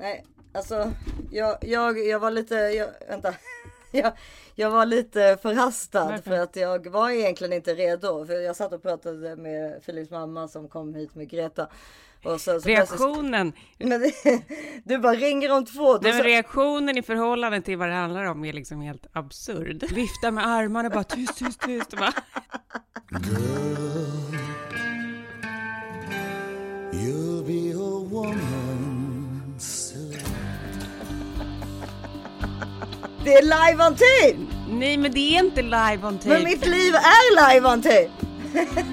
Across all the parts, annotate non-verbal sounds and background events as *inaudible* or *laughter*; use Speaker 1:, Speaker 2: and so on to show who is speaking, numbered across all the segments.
Speaker 1: Nej, alltså jag, jag, jag var lite, jag, vänta. *laughs* Jag, jag var lite förhastad
Speaker 2: Varför?
Speaker 1: för att jag var egentligen inte redo. För jag satt och pratade med Filips mamma som kom hit med Greta. Och så, så plötsligt-
Speaker 2: Reaktionen,
Speaker 1: Men det, *laughs* du bara ringer om två.
Speaker 2: Nej, men
Speaker 1: sa-
Speaker 2: reaktionen i förhållande till vad det handlar om är liksom helt absurd. Vifta med armarna och bara tyst, tyst, tyst. Och bara,
Speaker 3: You'll be a woman
Speaker 1: Det är live on tape!
Speaker 2: nej, men det är inte live on tape.
Speaker 1: Men mitt liv är live on tape! *laughs*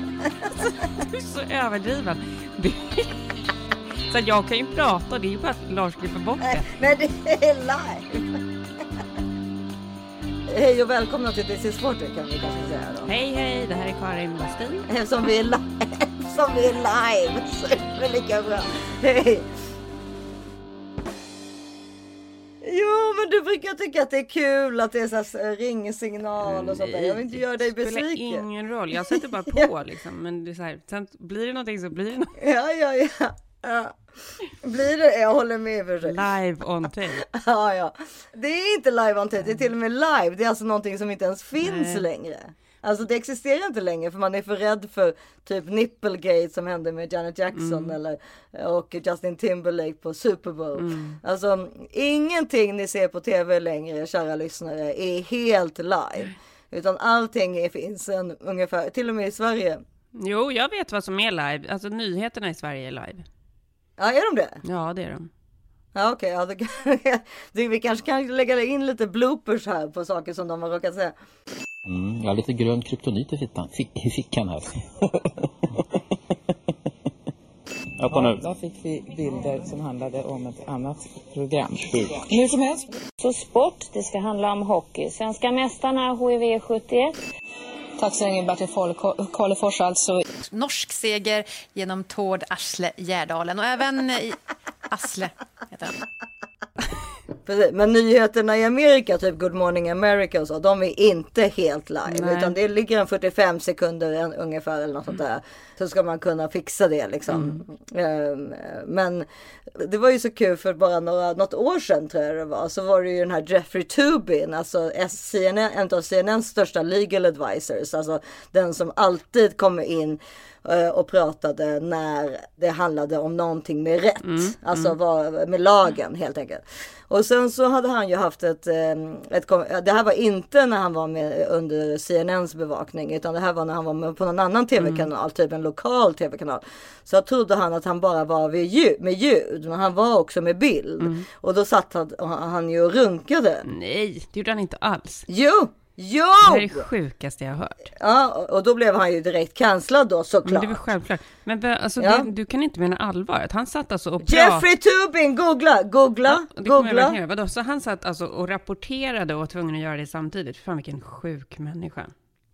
Speaker 2: Du är så överdriven. *laughs* Så att jag kan ju prata, det är ju bara att Lars klipper bort det.
Speaker 1: Nej, det är live! Hej och välkomna till This is 40 kan vi kanske säga då.
Speaker 2: Hej, hej, det här är Karin Bastin.
Speaker 1: Eftersom *laughs* vi är live, eftersom vi är live så är det väl lika bra. Hej! Jo, men du brukar tycka att det är kul att det är så här ringsignal och sånt där. Jag vill inte göra dig
Speaker 2: Det spelar
Speaker 1: besviken.
Speaker 2: ingen roll, jag sätter bara *laughs* på liksom. Men det är så här, sen blir det någonting så blir det något.
Speaker 1: Ja, ja, ja. ja. Blir det? Jag håller med för sig.
Speaker 2: Live on tape. *laughs*
Speaker 1: Ja, ja. Det är inte live on tape, det är till och med live. Det är alltså någonting som inte ens finns
Speaker 2: Nej.
Speaker 1: längre. Alltså det existerar inte längre för man är för rädd för typ Nipplegate som hände med Janet Jackson
Speaker 2: Mm.
Speaker 1: eller och Justin Timberlake på Super Bowl.
Speaker 2: Mm.
Speaker 1: Alltså ingenting ni ser på tv längre kära lyssnare är helt live. Utan allting är, finns en, ungefär, till och med i Sverige.
Speaker 2: Jo, jag vet vad som är live. Alltså nyheterna i Sverige är live.
Speaker 1: Ja, är de det?
Speaker 2: Ja, det är de.
Speaker 1: Ja okej, ja, kan- *laughs* det- vi kanske kan lägga in lite bloopers här på saker som de har råkat säga.
Speaker 4: Mm, jag har lite grön kryptonit i fickan, fick, i fickan här. *laughs* Öppna nu.
Speaker 5: Där fick vi bilder som handlade om ett annat program. Hur som helst.
Speaker 6: Så sport, det ska handla om hockey. Svenska mästarna HIV 71.
Speaker 5: Tack så länge Bertil Karlefors alltså.
Speaker 7: norsk seger genom Tord Asle Gärdalen och även i Asle heter han.
Speaker 1: Precis. Men nyheterna i Amerika, typ Good Morning America och så, de är inte helt live.
Speaker 2: Nej.
Speaker 1: Utan det ligger en 45 sekunder ungefär eller något sånt där. Så ska man kunna fixa det liksom. Ehm, men det var ju så kul för bara några, något år sedan tror jag det var. Så var det ju den här Jeffrey Tubin, alltså CNN, en av CNNs största legal advisors. Alltså den som alltid kommer in och pratade när det handlade om någonting med rätt. Alltså vad, med lagen helt enkelt. Och sen så hade han ju haft ett, eh, ett, det här var inte när han var med under CNNs bevakning utan det här var när han var med på någon annan tv-kanal, typ en lokal tv-kanal. Så trodde han att han bara var vid ljud, med ljud, men han var också med bild. Och då satt han han ju och runkade.
Speaker 2: Nej, det gjorde han inte alls.
Speaker 1: Jo! Jo!
Speaker 2: Det här är det sjukaste jag har hört.
Speaker 1: Ja, och då blev han ju direkt cancellad då
Speaker 2: Men
Speaker 1: såklart.
Speaker 2: det är väl självklart. Men alltså,
Speaker 1: Ja.
Speaker 2: det, du kan inte mena allvar. Att han satt alltså och
Speaker 1: Jeffrey Tubin, googla, googla,
Speaker 2: Ja, det jag
Speaker 1: googla.
Speaker 2: göra. Vadå, så han satt alltså och rapporterade och var tvungen att göra det samtidigt? Fan vilken sjuk människa.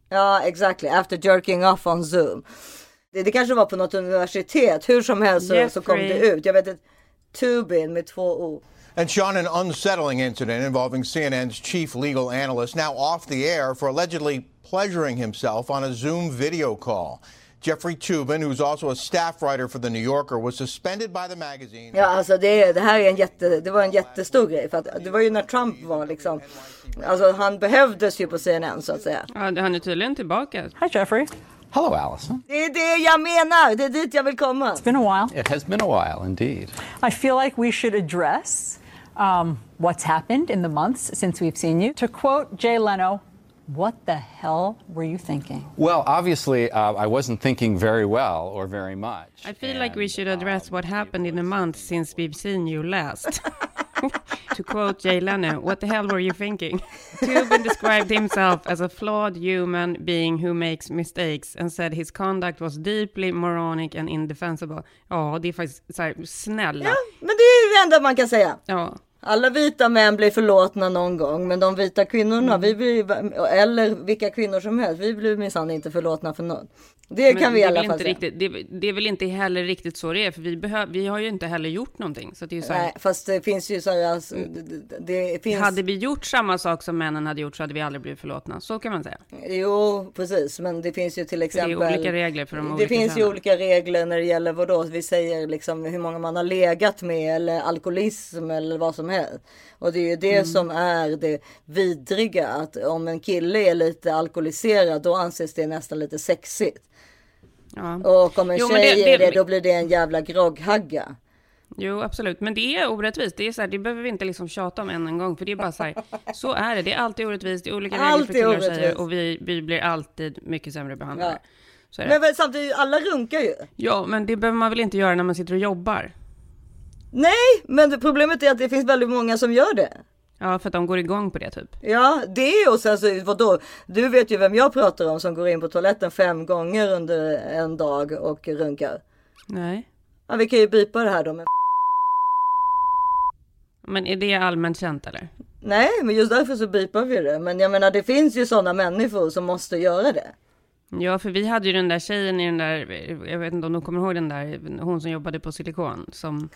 Speaker 1: Ja, exactly. After jerking off on Zoom. Det, det kanske var på något universitet. Hur som helst så, så kom det
Speaker 2: Jeffrey.
Speaker 1: ut. Jag vet inte. Tubin med två O.
Speaker 8: And Sean, an unsettling incident involving CNN's chief legal analyst now off the air for allegedly pleasuring himself on a Zoom video call. Jeffrey Tubin, who's also a staff writer for The New Yorker, was suspended by the magazine.
Speaker 1: Ja, alltså det, det här är en jätte, det var en jättestor grej. För att det var ju när Trump var liksom. Alltså han behövdes ju på CNN så att säga.
Speaker 2: Ja, han är tydligen tillbaka.
Speaker 5: Hi Jeffrey.
Speaker 4: Hello, Allison.
Speaker 1: Det är det jag menar. Det är dit jag vill komma.
Speaker 9: been a while.
Speaker 4: It has been a while indeed.
Speaker 9: I feel like we should address um, what's happened in the months since we've seen you. To quote Jay Leno, what the hell were you thinking?
Speaker 10: Well, obviously, uh, I wasn't thinking very well or very much.
Speaker 2: I feel like we should address what happened in the month since we've seen you last. *laughs* to quote Jay Leno, what the hell were you thinking? *laughs* Tubin described himself as a flawed human being who makes mistakes and said his conduct was deeply moronic and indefensible. Ja, det är faktiskt så här, snälla.
Speaker 1: Ja, men det är ju det enda man kan säga.
Speaker 2: Ja.
Speaker 1: Alla vita män blir förlåtna någon gång, men de vita kvinnorna,
Speaker 2: Mm.
Speaker 1: vi blir, eller vilka kvinnor som helst, vi blir minsann inte förlåtna för något. Det kan vi i
Speaker 2: det är
Speaker 1: alla
Speaker 2: väl
Speaker 1: fall
Speaker 2: inte
Speaker 1: säga.
Speaker 2: riktigt, det, det är väl inte heller riktigt så det är, för vi, behöv, vi har ju inte heller gjort någonting. Så det är så här,
Speaker 1: Nej, fast det finns ju så här, alltså, det, det- det finns...
Speaker 2: Hade vi gjort samma sak som männen hade gjort så hade vi aldrig blivit förlåtna. Så kan man säga.
Speaker 1: Jo, precis, men det finns ju till
Speaker 2: det är
Speaker 1: exempel.
Speaker 2: olika regler för de
Speaker 1: Det
Speaker 2: olika
Speaker 1: finns ju olika regler när det gäller vad då vi säger liksom hur många man har legat med eller alkoholism eller vad som helst. Och det är ju det
Speaker 2: Mm.
Speaker 1: som är det vidriga att om en kille är lite alkoholiserad då anses det nästan lite sexigt.
Speaker 2: Ja.
Speaker 1: Och om en
Speaker 2: Jo,
Speaker 1: tjej
Speaker 2: det-
Speaker 1: är
Speaker 2: det-
Speaker 1: det då blir det en jävla grogghagga.
Speaker 2: Jo, absolut. Men det är orättvist. Det, är så här, det behöver vi inte liksom tjata om än en gång. För det är bara så här, *laughs* så är det. Det är alltid orättvist. Det är olika regler för killar och tjejer. Och vi, vi blir alltid mycket sämre behandlade.
Speaker 1: Ja.
Speaker 2: Det.
Speaker 1: Men väl samtidigt, alla runkar ju.
Speaker 2: Ja, men det behöver man väl inte göra när man sitter och jobbar?
Speaker 1: Nej, men det, problemet är att det finns väldigt många som gör det.
Speaker 2: Ja, för att de går igång på det typ.
Speaker 1: Ja, det och sen så vadå? Du vet ju vem jag pratar om som går in på toaletten fem gånger under en dag och runkar.
Speaker 2: Nej.
Speaker 1: Ja, vi kan ju bipa det här då. Men...
Speaker 2: Men är det allmänt känt eller?
Speaker 1: Nej, men just därför så bipar vi det. Men jag menar, det finns ju sådana människor som måste göra det.
Speaker 2: Ja, för vi hade ju den där tjejen i den där, jag vet inte om de kommer ihåg den där, hon som jobbade på Silikon, som,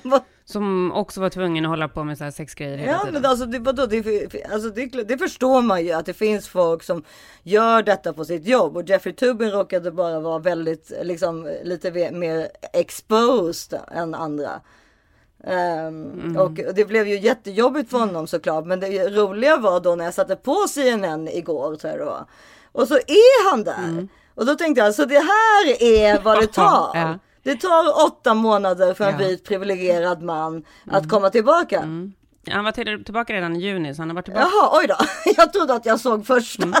Speaker 2: *laughs* som också var tvungen att hålla på med så här sexgrejer hela
Speaker 1: Ja,
Speaker 2: tiden.
Speaker 1: men alltså, det, vadå, det, alltså det, det förstår man ju att det finns folk som gör detta på sitt jobb och Jeffrey Tubin råkade bara vara väldigt, liksom lite mer exposed än andra. Ehm, Och det blev ju jättejobbigt för honom såklart. Men det roliga var då när jag satte på CNN igår tror jag det var. Och så är han där. Och då tänkte jag, så det här är vad det *laughs* tar.
Speaker 2: Ja.
Speaker 1: Det tar åtta månader för en
Speaker 2: Ja.
Speaker 1: vit privilegierad man att komma tillbaka.
Speaker 2: Han var till, tillbaka redan i juni, så han har varit tillbaka.
Speaker 1: Jaha, oj då. *laughs* Jag trodde att jag såg första. *laughs*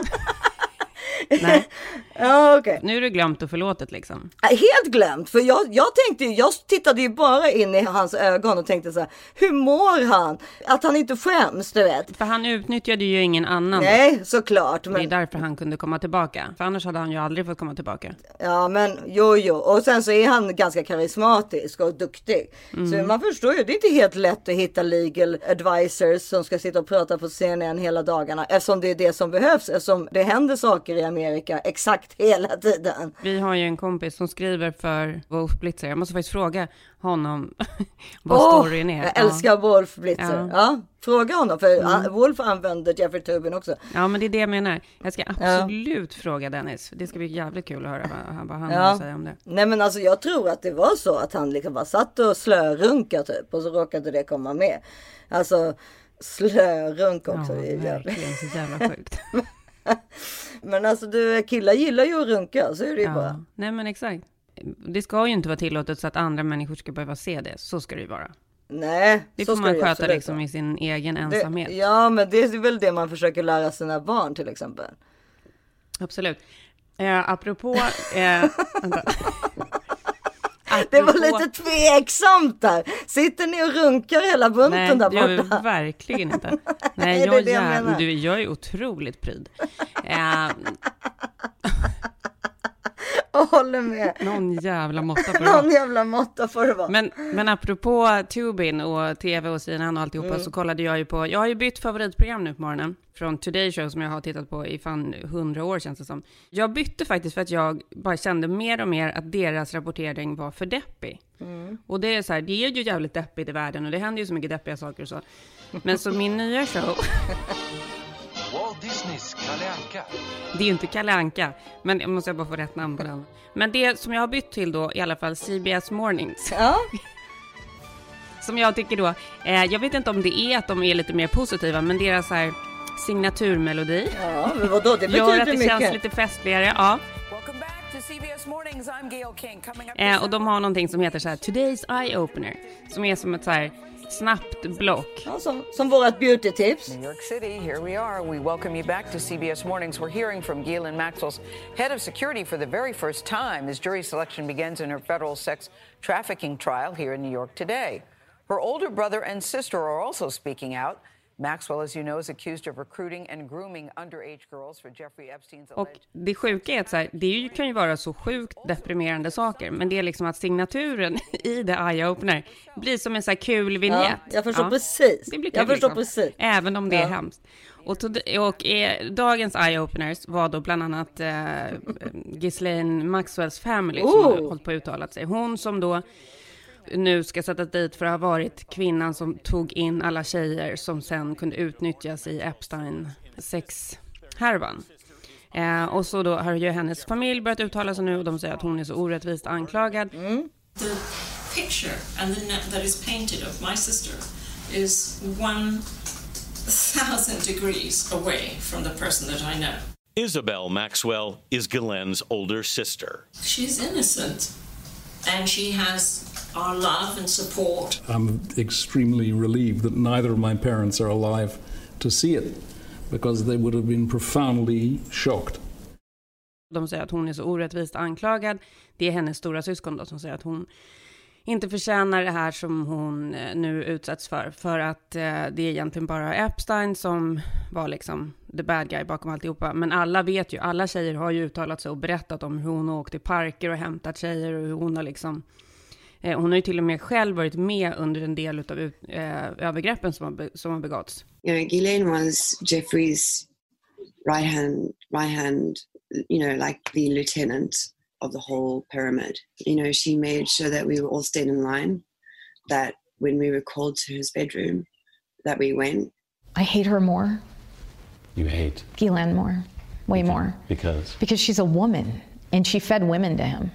Speaker 2: Nej. *laughs*
Speaker 1: ja, okej.
Speaker 2: Nu är du glömt och förlåtet liksom.
Speaker 1: Helt glömt, för jag, jag tänkte ju- jag tittade ju bara in i hans ögon och tänkte så här, hur mår han? Att han inte skäms, du vet.
Speaker 2: För han utnyttjade ju ingen annan.
Speaker 1: Nej, såklart.
Speaker 2: Det är
Speaker 1: Men,
Speaker 2: därför han kunde komma tillbaka. För annars hade han ju aldrig fått komma tillbaka.
Speaker 1: ja, men jo, jo. Och sen så är han ganska karismatisk och duktig.
Speaker 2: Mm.
Speaker 1: Så man förstår ju, det är inte helt lätt att hitta legal advisors som ska sitta och prata på CNN hela dagarna. Eftersom det är det som behövs, eftersom det händer saker i Amerika exakt hela tiden.
Speaker 2: Vi har ju en kompis som skriver för Wolf Blitzer. Jag måste faktiskt fråga honom *laughs* vad
Speaker 1: Åh,
Speaker 2: storyn är.
Speaker 1: Jag älskar Wolf Blitzer.
Speaker 2: Ja.
Speaker 1: Ja. fråga honom, för
Speaker 2: Mm.
Speaker 1: Wolf använder Jeffrey Tubin också.
Speaker 2: Ja, men det är det jag menar. Jag ska absolut fråga Dennis. Det ska bli jävligt kul att höra vad, vad han har
Speaker 1: Ja.
Speaker 2: att säga om det.
Speaker 1: Nej men alltså jag tror att det var så att han liksom bara satt och slörunka typ och så råkade det komma med. Alltså slörunk också.
Speaker 2: Ja, verkligen så jävla sjukt. *laughs* *laughs*
Speaker 1: Men alltså du, killar gillar ju att runka, så är det ju
Speaker 2: Ja.
Speaker 1: bara.
Speaker 2: Nej, men exakt. Det ska ju inte vara tillåtet så att andra människor ska behöva se det. Så ska det ju vara.
Speaker 1: Nej,
Speaker 2: Det
Speaker 1: så
Speaker 2: får
Speaker 1: ska
Speaker 2: man sköta liksom i sin egen
Speaker 1: det,
Speaker 2: ensamhet.
Speaker 1: Ja, men det är väl det man försöker lära sina barn till exempel.
Speaker 2: Absolut. Eh, apropå... Eh. *laughs*
Speaker 1: Det var lite tveksamt där. Sitter ni och runkar hela bunten
Speaker 2: Nej,
Speaker 1: där
Speaker 2: det gör vi
Speaker 1: borta?
Speaker 2: verkligen inte. *laughs*
Speaker 1: Nej,
Speaker 2: Nej,
Speaker 1: det
Speaker 2: jag,
Speaker 1: det jag
Speaker 2: du, jag är otroligt pryd. *laughs* *laughs*
Speaker 1: Jag håller med.
Speaker 2: någon jävla måtta får det.
Speaker 1: Någon jävla måtta får det vara.
Speaker 2: Men, men apropå Tubin och tv och CNN och alltihopa
Speaker 1: Mm.
Speaker 2: så kollade jag ju på, jag har ju bytt favoritprogram nu på morgonen från Today Show som jag har tittat på i fan hundra år känns det som. Jag bytte faktiskt för att jag bara kände mer och mer att deras rapportering var för deppig.
Speaker 1: Mm.
Speaker 2: Och det är så här, det är ju jävligt deppigt i världen och det händer ju så mycket deppiga saker och så. Men så min nya show, *laughs*
Speaker 11: Walt Disneys Kalle Anka.
Speaker 2: det är ju inte Kalle Anka, men jag måste bara få rätt namn på den. Men det som jag har bytt till då i alla fall CBS Mornings.
Speaker 1: Ja. *laughs*
Speaker 2: Som jag tycker då, eh, jag vet inte om det är att de är lite mer positiva, men deras så här signaturmelodi
Speaker 1: Ja, men vadå, det
Speaker 2: gör
Speaker 1: betyder
Speaker 2: att det
Speaker 1: mycket.
Speaker 2: känns lite festligare. Ja.
Speaker 12: Welcome back to CBS Mornings. I'm Gail King. Coming up
Speaker 2: Eh, och de har någonting som heter så här Today's Eye Opener, som är som ett så här snabbt block.
Speaker 1: Ja, som, som vårat beauty tips.
Speaker 12: New York City, here we are. We welcome you back to CBS Mornings. We're hearing from Ghislaine Maxwell's head of security for the very first time as jury selection begins in her federal sex trafficking trial here in New York today. Her older brother and sister are also speaking out. Maxwell, as you know, is accused of recruiting and grooming underage girls for Jeffrey Epstein's
Speaker 2: Och det sjuka är att så här, det är ju- kan ju vara så sjukt deprimerande saker, men det är liksom att signaturen *laughs* i The Eye Opener blir som en så här kul vignett.
Speaker 1: Ja, jag förstår precis.
Speaker 2: Det blir
Speaker 1: Jag
Speaker 2: kul,
Speaker 1: förstår
Speaker 2: liksom.
Speaker 1: precis.
Speaker 2: Även om det är
Speaker 1: Ja.
Speaker 2: hemskt. Och, to- och eh, dagens Eye Openers var då bland annat eh, Ghislaine Maxwells family som
Speaker 1: Oh.
Speaker 2: har hållit på att uttala sig. Hon som då nu ska sättas dit för att ha varit kvinnan som tog in alla tjejer som sen kunde utnyttjas i Epstein sexhärvan. Eh, och så då har ju hennes familj börjat uttala sig nu och de säger att hon är så orättvist anklagad.
Speaker 13: The picture and the net that is painted of my sister is one thousand degrees away from the person that I know.
Speaker 14: Isabel Maxwell is Ghislaine's older sister.
Speaker 13: She's innocent and she has our love and support.
Speaker 15: I'm extremely relieved that neither of my parents are alive to see it because they would have been profoundly shocked.
Speaker 2: De säger att hon är så orättvist anklagad. Det är hennes stora syskon då som säger att hon inte förtjänar det här som hon eh, nu utsätts för. För att eh, det är egentligen bara Epstein som var liksom the bad guy bakom alltihopa. Men alla vet ju, alla tjejer har ju uttalat sig och berättat om hur hon har åkt i parker och hämtat tjejer och hur hon har liksom eh, hon har ju till och med själv varit med under en del av uh, övergreppen som har, som har begåtts.
Speaker 16: You know, Ghislaine was Jeffrey's right hand, right hand, you know, like the lieutenant of the whole pyramid. You know, she made sure that we were all stayed in line, that when we were called to his bedroom, that we went.
Speaker 17: I hate her more.
Speaker 18: You hate
Speaker 17: Ghislaine more. Way more.
Speaker 18: because
Speaker 17: Because she's a woman and she fed women to him.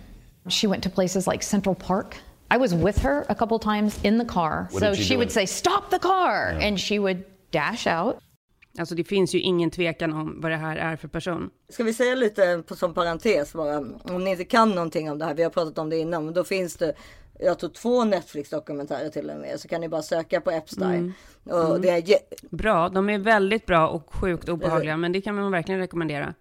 Speaker 17: She went to places like Central Park. I was with her a couple times in the car.
Speaker 2: What
Speaker 17: so
Speaker 2: she
Speaker 17: she
Speaker 2: do?
Speaker 17: would say, Stop the car! And she would dash out.
Speaker 2: Alltså det finns ju ingen tvekan om vad det här är för person.
Speaker 1: Ska vi säga lite på, som parentes bara, om ni inte kan någonting om det här, vi har pratat om det innan, men då finns det jag tror två Netflix-dokumentärer till och med, så kan ni bara söka på Epstein.
Speaker 2: Mm.
Speaker 1: Och
Speaker 2: Mm.
Speaker 1: det är jä-
Speaker 2: Bra, de är väldigt bra och sjukt obehagliga, men det kan man verkligen rekommendera.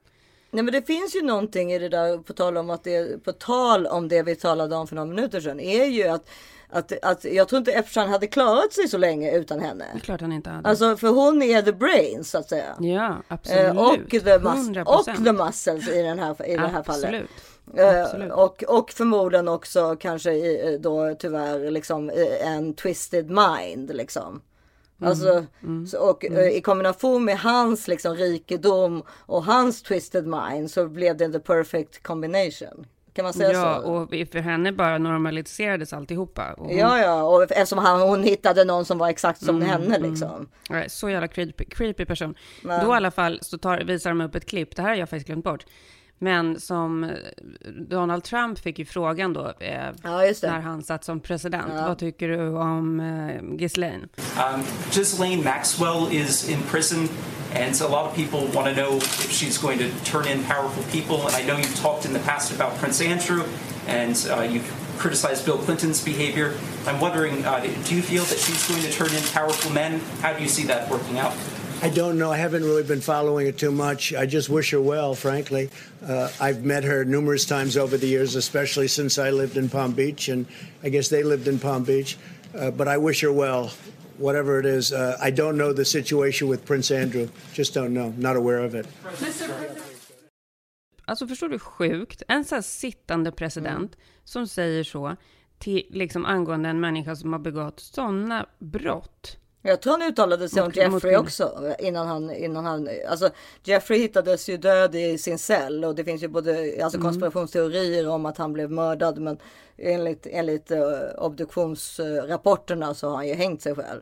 Speaker 1: Nej men det finns ju någonting i det där, på tal om, att det, på tal om det vi talade om för några minuter sedan, är ju att, att, att jag tror inte Epstein hade klarat sig så länge utan henne.
Speaker 2: Det är klart han inte hade.
Speaker 1: Alltså för hon är the brains så att säga.
Speaker 2: Ja, absolut.
Speaker 1: Eh, och, the mus-
Speaker 2: 100%.
Speaker 1: och the muscles i, den här, i det här fallet.
Speaker 2: Absolut.
Speaker 1: Eh, och, och förmodligen också kanske i, eh, då tyvärr liksom en twisted mind liksom.
Speaker 2: Mm,
Speaker 1: Alltså,
Speaker 2: mm,
Speaker 1: så, och
Speaker 2: mm.
Speaker 1: eh, i kombination med hans liksom rikedom och hans twisted mind så blev det the perfect combination. Kan man säga
Speaker 2: ja,
Speaker 1: så?
Speaker 2: och för henne bara normaliserades alltihopa. Och hon-
Speaker 1: Ja, ja, och eftersom han, hon hittade någon som var exakt som
Speaker 2: Mm,
Speaker 1: henne
Speaker 2: mm.
Speaker 1: liksom.
Speaker 2: Så jävla creepy, creepy person.
Speaker 1: Men-
Speaker 2: Då i alla fall så tar, visar de upp ett klipp, det här har jag faktiskt glömt bort. Men som eh, Donald Trump fick ju frågan då, eh, när han satt som president.
Speaker 1: Ja.
Speaker 2: Vad tycker du om eh, Ghislaine?
Speaker 19: Um, Ghislaine Maxwell is in prison, and so a lot of people want to know if she's going to turn in powerful people. And I know you've talked in the past about Prince Andrew, and uh, you've criticized Bill Clinton's behavior. I'm wondering, uh, do you feel that she's going to turn in powerful men? How do you see that working out?
Speaker 20: I don't know. I haven't really been following it too much. I just wish her well, frankly. Uh, I've met her numerous times over the years, especially since I lived in Palm Beach, and I guess they lived in Palm Beach. Uh, but I wish her well, whatever it is. Uh, I don't know the situation with Prince Andrew. Just don't know. Not aware of it.
Speaker 2: Alltså förstår du sjukt? En sån här sittande president som säger så till, liksom angående en människa som har begått sådana brott.
Speaker 1: Jag tror han uttalade sig om Jeffrey också innan han, innan han, alltså Jeffrey hittades ju död i sin cell och det finns ju både alltså
Speaker 2: Mm.
Speaker 1: konspirationsteorier om att han blev mördad men enligt, enligt uh, obduktionsrapporterna så har han ju hängt sig själv.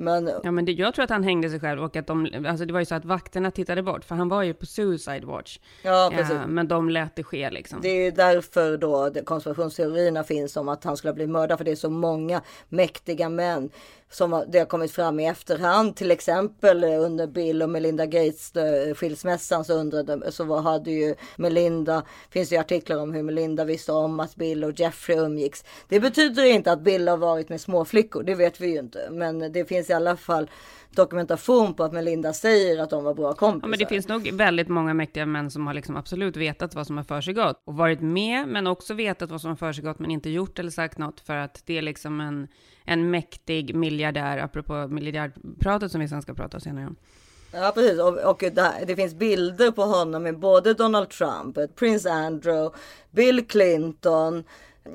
Speaker 1: Men
Speaker 2: Ja, men det, jag tror att han hängde sig själv och att de, alltså det var ju så att vakterna tittade bort, för han var ju på suicide watch.
Speaker 1: Ja, precis.
Speaker 2: Eh, men de lät det ske liksom.
Speaker 1: Det är ju därför då konspirationsteorierna finns om att han skulle bli mördad. För det är så många mäktiga män som det har kommit fram i efterhand. Till exempel under Bill och Melinda Gates eh, skilsmässan så undrade så hade ju Melinda, finns det ju artiklar om hur Melinda visste om att Bill och Jeffrey umgicks. Det betyder inte att Bill har varit med småflickor, det vet vi ju inte. Men det finns i alla fall dokumentation på att Melinda säger att de var bra kompisar.
Speaker 2: Ja, men det finns nog väldigt många mäktiga män som har liksom absolut vetat vad som har försiggått och varit med, men också vetat vad som har försiggått, men inte gjort eller sagt något för att det är liksom en, en mäktig miljardär, apropå miljardpratet som vi sen ska prata senare om.
Speaker 1: Ja precis och, och det, det, finns bilder på honom med både Donald Trump, Prince Andrew, Bill Clinton,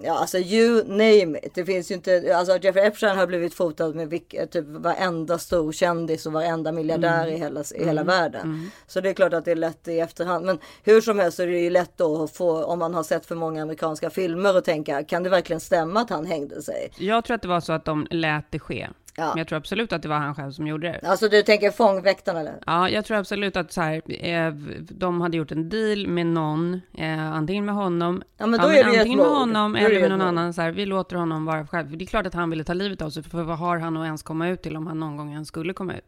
Speaker 1: Ja, alltså you name it. Det finns ju inte, alltså Jeffrey Epstein har blivit fotad med vilka, typ varenda stor kändis och varenda miljardär mm. i hela, i hela mm. världen. Mm. Så det är klart att det är lätt i efterhand. Men hur som helst så är det ju lätt då att få, om man har sett för många amerikanska filmer och tänka, kan det verkligen stämma att han hängde sig?
Speaker 2: Jag tror att det var så att de lät det ske. Ja. Men jag tror absolut att det var han själv som gjorde det.
Speaker 1: Alltså du tänker fångväktarna eller?
Speaker 2: Ja, jag tror absolut att så här, eh, de hade gjort en deal med någon, eh, antingen med honom,
Speaker 1: ja, men då ja, är det
Speaker 2: antingen med honom eller med någon annan. Så här, vi låter honom vara själv. För det är klart att han ville ta livet av sig, för vad har han att ens komma ut till om han någon gång ens skulle komma ut?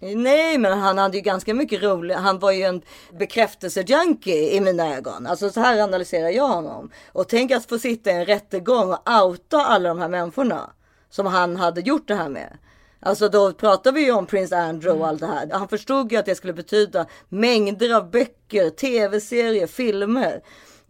Speaker 1: Nej, men han hade ju ganska mycket roligt. Han var ju en bekräftelsejunkie i mina ögon. Alltså så här analyserar jag honom. Och tänk att få sitta i en rättegång och outa alla de här människorna som han hade gjort det här med. Alltså då pratar vi ju om Prince Andrew och allt det här. Han förstod ju att det skulle betyda mängder av böcker, tv-serier, filmer.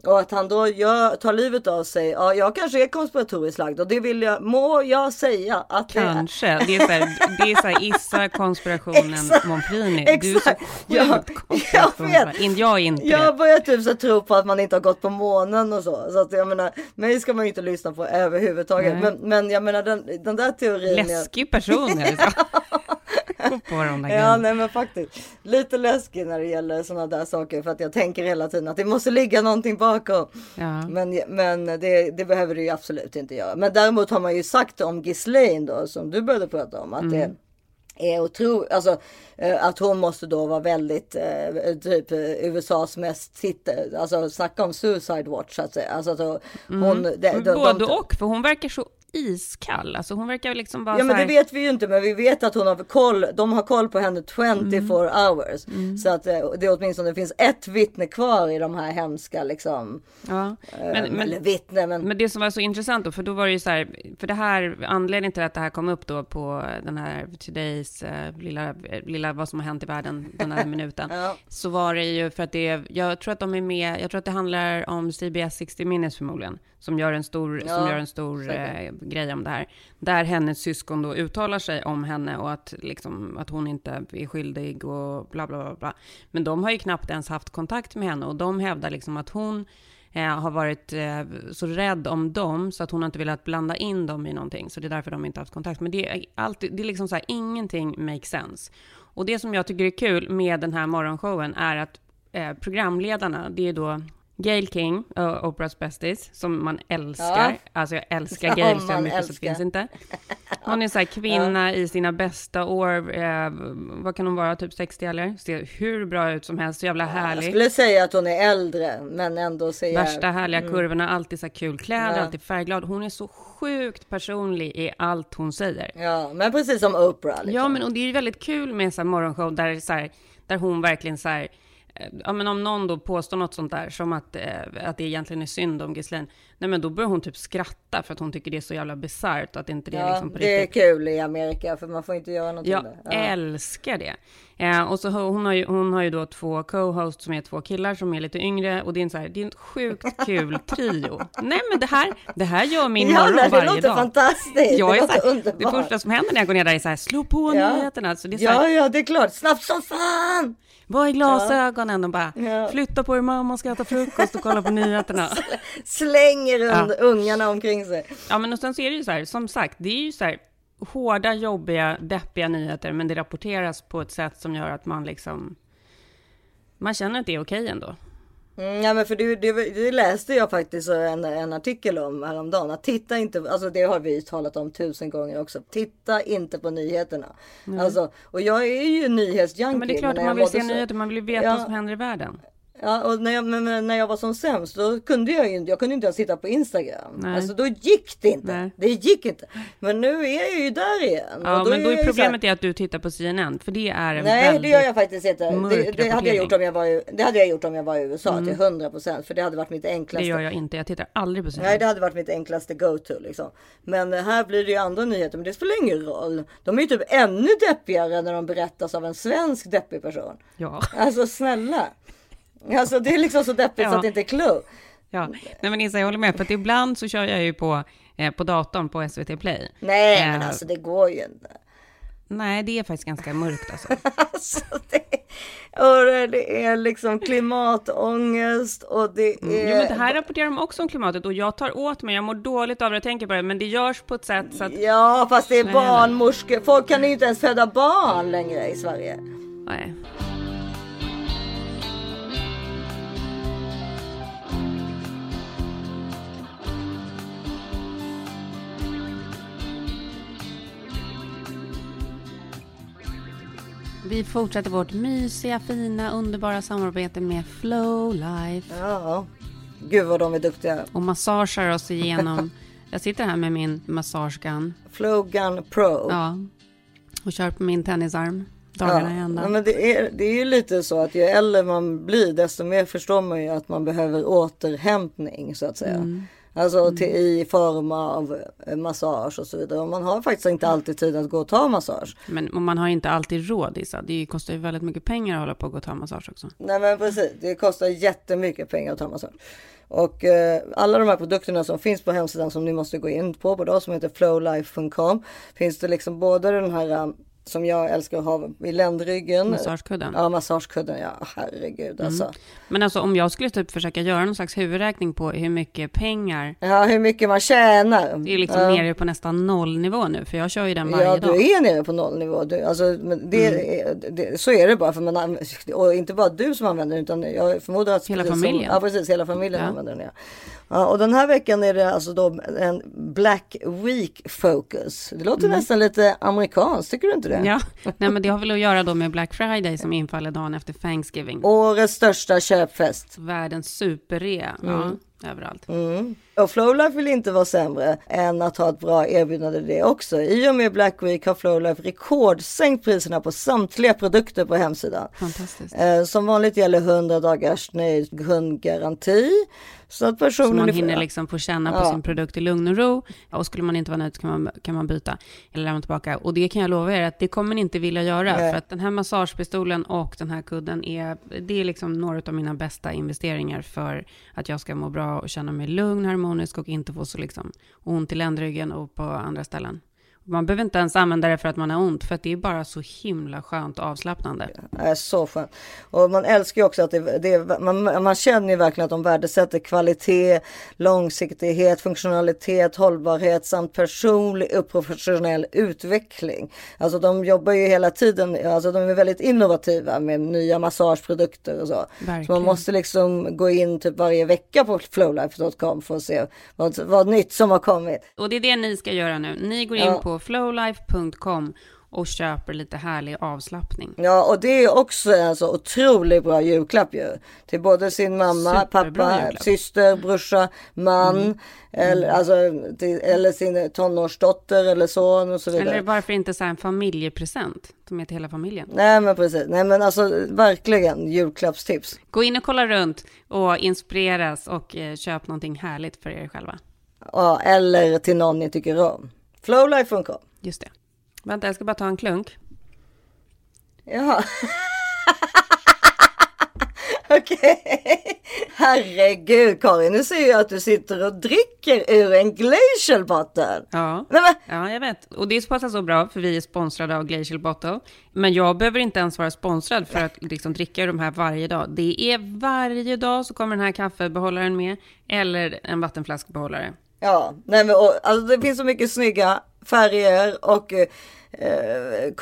Speaker 1: Och att han då gör, tar livet av sig. Ja, jag kanske är konspiratoriskt lagd och det vill jag, må jag säga att
Speaker 2: Kanske. Det är, det är så här, det är så här Issa *laughs* konspirationen Monfrini. Du är så sjukt
Speaker 1: jag, jag, vet.
Speaker 2: jag är inte
Speaker 1: Jag börjar typ så tro på att man inte har gått på månen och så. Så att jag menar, mig ska man ju inte lyssna på överhuvudtaget. Men, men jag menar den, den där teorin.
Speaker 2: Läskig person. *laughs* På där
Speaker 1: Ja, nej men faktiskt. Lite läskig när det gäller sådana där saker för att jag tänker hela tiden att det måste ligga någonting bakom. Ja. Men, men det, det behöver det ju absolut inte göra. Men däremot har man ju sagt om Ghislaine då som du började prata om att mm. det är otroligt, alltså eh, att hon måste då vara väldigt eh, typ USAs mest tittare, alltså snacka om suicide watch så att säga. Alltså att hon,
Speaker 2: mm. de, de, Både de, och, för hon verkar så iskall. Alltså hon verkar liksom bara
Speaker 1: Ja men det vet vi ju inte men vi vet att hon har koll. De har koll på henne 24 mm. hours. Mm. Så att eh, det åtminstone finns ett vittne kvar i de här hemska liksom. Ja. Men, äh, men, eller vittne men.
Speaker 2: Men det som var så intressant då för då var det ju så här. För det här anledningen till att det här kom upp då på den här Todays uh, lilla, lilla vad som har hänt i världen den här minuten. *laughs* ja. Så var det ju för att det jag tror att de är med. Jag tror att det handlar om CBS 60 minutes förmodligen som gör en stor, ja, som gör en stor eh, grej om det här. Där hennes syskon då uttalar sig om henne och att, liksom, att hon inte är skyldig och bla, bla bla bla. Men de har ju knappt ens haft kontakt med henne och de hävdar liksom att hon eh, har varit eh, så rädd om dem så att hon inte velat blanda in dem i någonting. Så det är därför de inte haft kontakt. Men det är, alltid, det är liksom så här, ingenting makes sense. Och det som jag tycker är kul med den här morgonshowen är att eh, programledarna, det är då Gail King, uh, Oprahs bästis, som man älskar. Ja. Alltså jag älskar *laughs* Gail så mycket så det finns inte. *laughs* Hon är så här kvinna ja. i sina bästa år. Eh, vad kan hon vara, typ 60 eller? Ser hur bra ut som helst, så jävla härlig.
Speaker 1: Jag skulle säga att hon är äldre, men ändå ser
Speaker 2: Värsta härliga mm. kurvorna, alltid så här kul kläder, alltid färgglad. Hon är så sjukt personlig i allt hon säger.
Speaker 1: Ja, men precis som Oprah. Liksom.
Speaker 2: Ja, men och det är ju väldigt kul med en sån här morgonshow där, så här, där hon verkligen så här ja, men om någon då påstår något sånt där, som att, eh, att det egentligen är synd om Ghislaine, nej men då börjar hon typ skratta för att hon tycker det är så jävla bisarrt att inte det
Speaker 1: ja,
Speaker 2: är liksom på
Speaker 1: det riktigt. är kul i Amerika för man får inte göra någonting
Speaker 2: Jag
Speaker 1: där.
Speaker 2: Ja. älskar det. Eh, och så hon har, ju, hon har ju då två co-hosts som är två killar som är lite yngre och det är en så här, det är en sjukt kul *laughs* trio. nej men det här, det här gör min ja, morgon varje dag.
Speaker 1: Det låter fantastiskt.
Speaker 2: Jag det, låter här, underbart. det första som händer när jag går ner där är så här, slå på ja. nyheterna. Så det är så
Speaker 1: här, ja, ja, det är klart, snabbt som fan!
Speaker 2: Vad är glasögonen och bara ja. flytta på er mamma ska äta frukost och kolla på *laughs* nyheterna.
Speaker 1: Slänger ja. ungarna omkring sig.
Speaker 2: Ja men och sen så är det ju så här, som sagt, det är ju så här hårda, jobbiga, deppiga nyheter, men det rapporteras på ett sätt som gör att man liksom, man känner att det är okej ändå.
Speaker 1: Mm, ja men för det, det, det, läste jag faktiskt en, en artikel om häromdagen. Att titta inte, alltså det har vi talat om tusen gånger också. Titta inte på nyheterna. Mm. Alltså, och jag är ju nyhetsjunkie. Ja,
Speaker 2: men det är klart att man vill se nyheter, man vill ju veta ja, vad som händer i världen.
Speaker 1: Ja, och när jag, men, när jag var som sämst då kunde jag ju inte, jag kunde inte ens sitta på Instagram.
Speaker 2: Nej.
Speaker 1: Alltså då gick det inte.
Speaker 2: Nej.
Speaker 1: Det gick inte. Men nu är jag ju där igen.
Speaker 2: Ja,
Speaker 1: och
Speaker 2: men då är problemet
Speaker 1: här-
Speaker 2: är att du tittar på CNN, för det är en
Speaker 1: Nej
Speaker 2: väldigt...
Speaker 1: det gör jag faktiskt inte. Det, det, hade jag gjort om jag var i, det hade jag gjort om jag var i USA
Speaker 2: Mm.
Speaker 1: till 100 procent. För det hade varit mitt
Speaker 2: Det
Speaker 1: enklaste.
Speaker 2: gör jag inte, jag tittar aldrig på CNN.
Speaker 1: Nej det hade varit mitt enklaste go-to liksom. Men eh, här blir det ju andra nyheter. Men det spelar ingen roll. De är ju typ ännu deppigare när de berättas av en svensk deppig person.
Speaker 2: Ja.
Speaker 1: Alltså snälla. Alltså det är liksom så deppigt
Speaker 2: Ja.
Speaker 1: så att det inte är klokt.
Speaker 2: Ja, nej men Isa, jag håller med, för att ibland så kör jag ju på, eh, på datorn på SVT Play.
Speaker 1: Nej men
Speaker 2: Eh,
Speaker 1: alltså det går ju inte.
Speaker 2: Nej, det är faktiskt ganska mörkt alltså. *laughs*
Speaker 1: Och det är liksom klimatångest och det är...
Speaker 2: Mm. Jo, men det här rapporterar de också om klimatet och jag tar åt mig, jag mår dåligt av det, jag tänker på det, men det görs på ett sätt så att...
Speaker 1: Ja fast det är barnmorskor. Folk kan ju inte ens föda barn längre i Sverige.
Speaker 2: Nej. Vi fortsätter vårt mysiga, fina, underbara samarbete med Flowlife.
Speaker 1: Ja, gud vad de är duktiga.
Speaker 2: Och massagear oss igenom. *laughs* Jag sitter här med min massagegun.
Speaker 1: Flowgun Pro.
Speaker 2: Ja. Och kör på min tennisarm. Dagarna i
Speaker 1: Ja, men det är, det är ju lite så att ju äldre man blir desto mer förstår man ju att man behöver återhämtning så att säga.
Speaker 2: Mm.
Speaker 1: Alltså till, i form av eh, massage och så vidare. Och man har faktiskt inte alltid tid att gå och ta massage.
Speaker 2: Men man har inte alltid råd Issa. Det kostar ju väldigt mycket pengar att hålla på och gå och ta massage också.
Speaker 1: Nej men precis, det kostar jättemycket pengar att ta massage. Och eh, alla de här produkterna som finns på hemsidan som ni måste gå in på, på då, som heter flowlife.com. Finns det liksom både den här eh, som jag älskar att ha i ländryggen.
Speaker 2: Masagekudden.
Speaker 1: Ja, masagekudden, ja herregud alltså.
Speaker 2: Mm. Men alltså om jag skulle typ försöka göra någon slags huvudräkning på hur mycket pengar.
Speaker 1: Ja, hur mycket man tjänar.
Speaker 2: Det är liksom
Speaker 1: ja.
Speaker 2: nere på nästan nollnivå nu, för jag kör ju den varje
Speaker 1: Ja,
Speaker 2: dag.
Speaker 1: du är nere på nollnivå. Du, alltså, det,
Speaker 2: Mm.
Speaker 1: det, så är det bara. För man, och inte bara du som använder den, utan jag förmodar att
Speaker 2: Hela familjen.
Speaker 1: Som, ja, precis. Hela familjen
Speaker 2: Ja.
Speaker 1: använder den. Ja. Ja, och den här veckan är det alltså då en Black Week Focus. Det låter
Speaker 2: Mm.
Speaker 1: nästan lite amerikanskt, tycker du inte det?
Speaker 2: Ja, nej men det har väl att göra då med Black Friday som infaller dagen efter Thanksgiving.
Speaker 1: Årets största köpfest.
Speaker 2: Världens superrea,
Speaker 1: Mm.
Speaker 2: ja, överallt.
Speaker 1: Mm. Och Flowlife vill inte vara sämre än att ha ett bra erbjudande det också. I och med Black Week har Flowlife rekordsänkt priserna på samtliga produkter på hemsidan.
Speaker 2: Fantastiskt.
Speaker 1: Eh, som vanligt gäller 100 dagars nöjd kundgaranti. Så att personen
Speaker 2: Så man hinner liksom få känna på
Speaker 1: Ja.
Speaker 2: sin produkt i lugn och ro. Och skulle man inte vara nöjd kan man, kan man byta eller lämna tillbaka. Och det kan jag lova er att det kommer ni inte vilja göra.
Speaker 1: Nej.
Speaker 2: För att den här massagepistolen och den här kudden är, det är liksom några av mina bästa investeringar för att jag ska må bra och känna mig lugn, harmonisk och inte få så liksom ont i ländryggen och på andra ställen. Man behöver inte ens använda det för att man har ont, för att det är bara så himla skönt och avslappnande.
Speaker 1: är så skönt. Och man älskar ju också att det, det man, man känner ju verkligen att de värdesätter kvalitet, långsiktighet, funktionalitet, hållbarhet samt personlig och professionell utveckling. Alltså de jobbar ju hela tiden, alltså de är väldigt innovativa med nya massageprodukter och så. Så
Speaker 2: Verkligen.
Speaker 1: man måste liksom gå in typ varje vecka på flowlife.com för att se vad, vad nytt som har kommit.
Speaker 2: Och det är det ni ska göra nu. Ni går in
Speaker 1: Ja.
Speaker 2: på flowlife.com och köper lite härlig avslappning.
Speaker 1: Ja, och det är också en så otroligt bra julklapp ju. Till både sin mamma,
Speaker 2: Superbra
Speaker 1: pappa,
Speaker 2: julklapp. Mm.
Speaker 1: syster, brorsa, man. Eller, alltså, till, eller sin tonårsdotter eller son och så vidare.
Speaker 2: Eller varför inte så en familjepresent som är till hela familjen?
Speaker 1: Nej men precis, nej men alltså verkligen julklappstips.
Speaker 2: Gå in och kolla runt och inspireras och eh, köp någonting härligt för er själva.
Speaker 1: Ja, eller till någon ni tycker om. Flowlife.com.
Speaker 2: Just det. Vänta, jag ska bara ta en klunk.
Speaker 1: Jaha. *laughs* Okej. Herregud Karin, nu ser jag att du sitter och dricker ur en glacial bottle.
Speaker 2: Ja.
Speaker 1: Nej, men,
Speaker 2: ja, jag vet. Och det passar så bra för vi är sponsrade av Glacial Bottle. Men jag behöver inte ens vara sponsrad för att liksom dricka ur de här varje dag. Det är varje dag så kommer den här kaffebehållaren med eller en vattenflaskbehållare.
Speaker 1: Ja, nej men och, alltså det finns så mycket snygga färger och eh,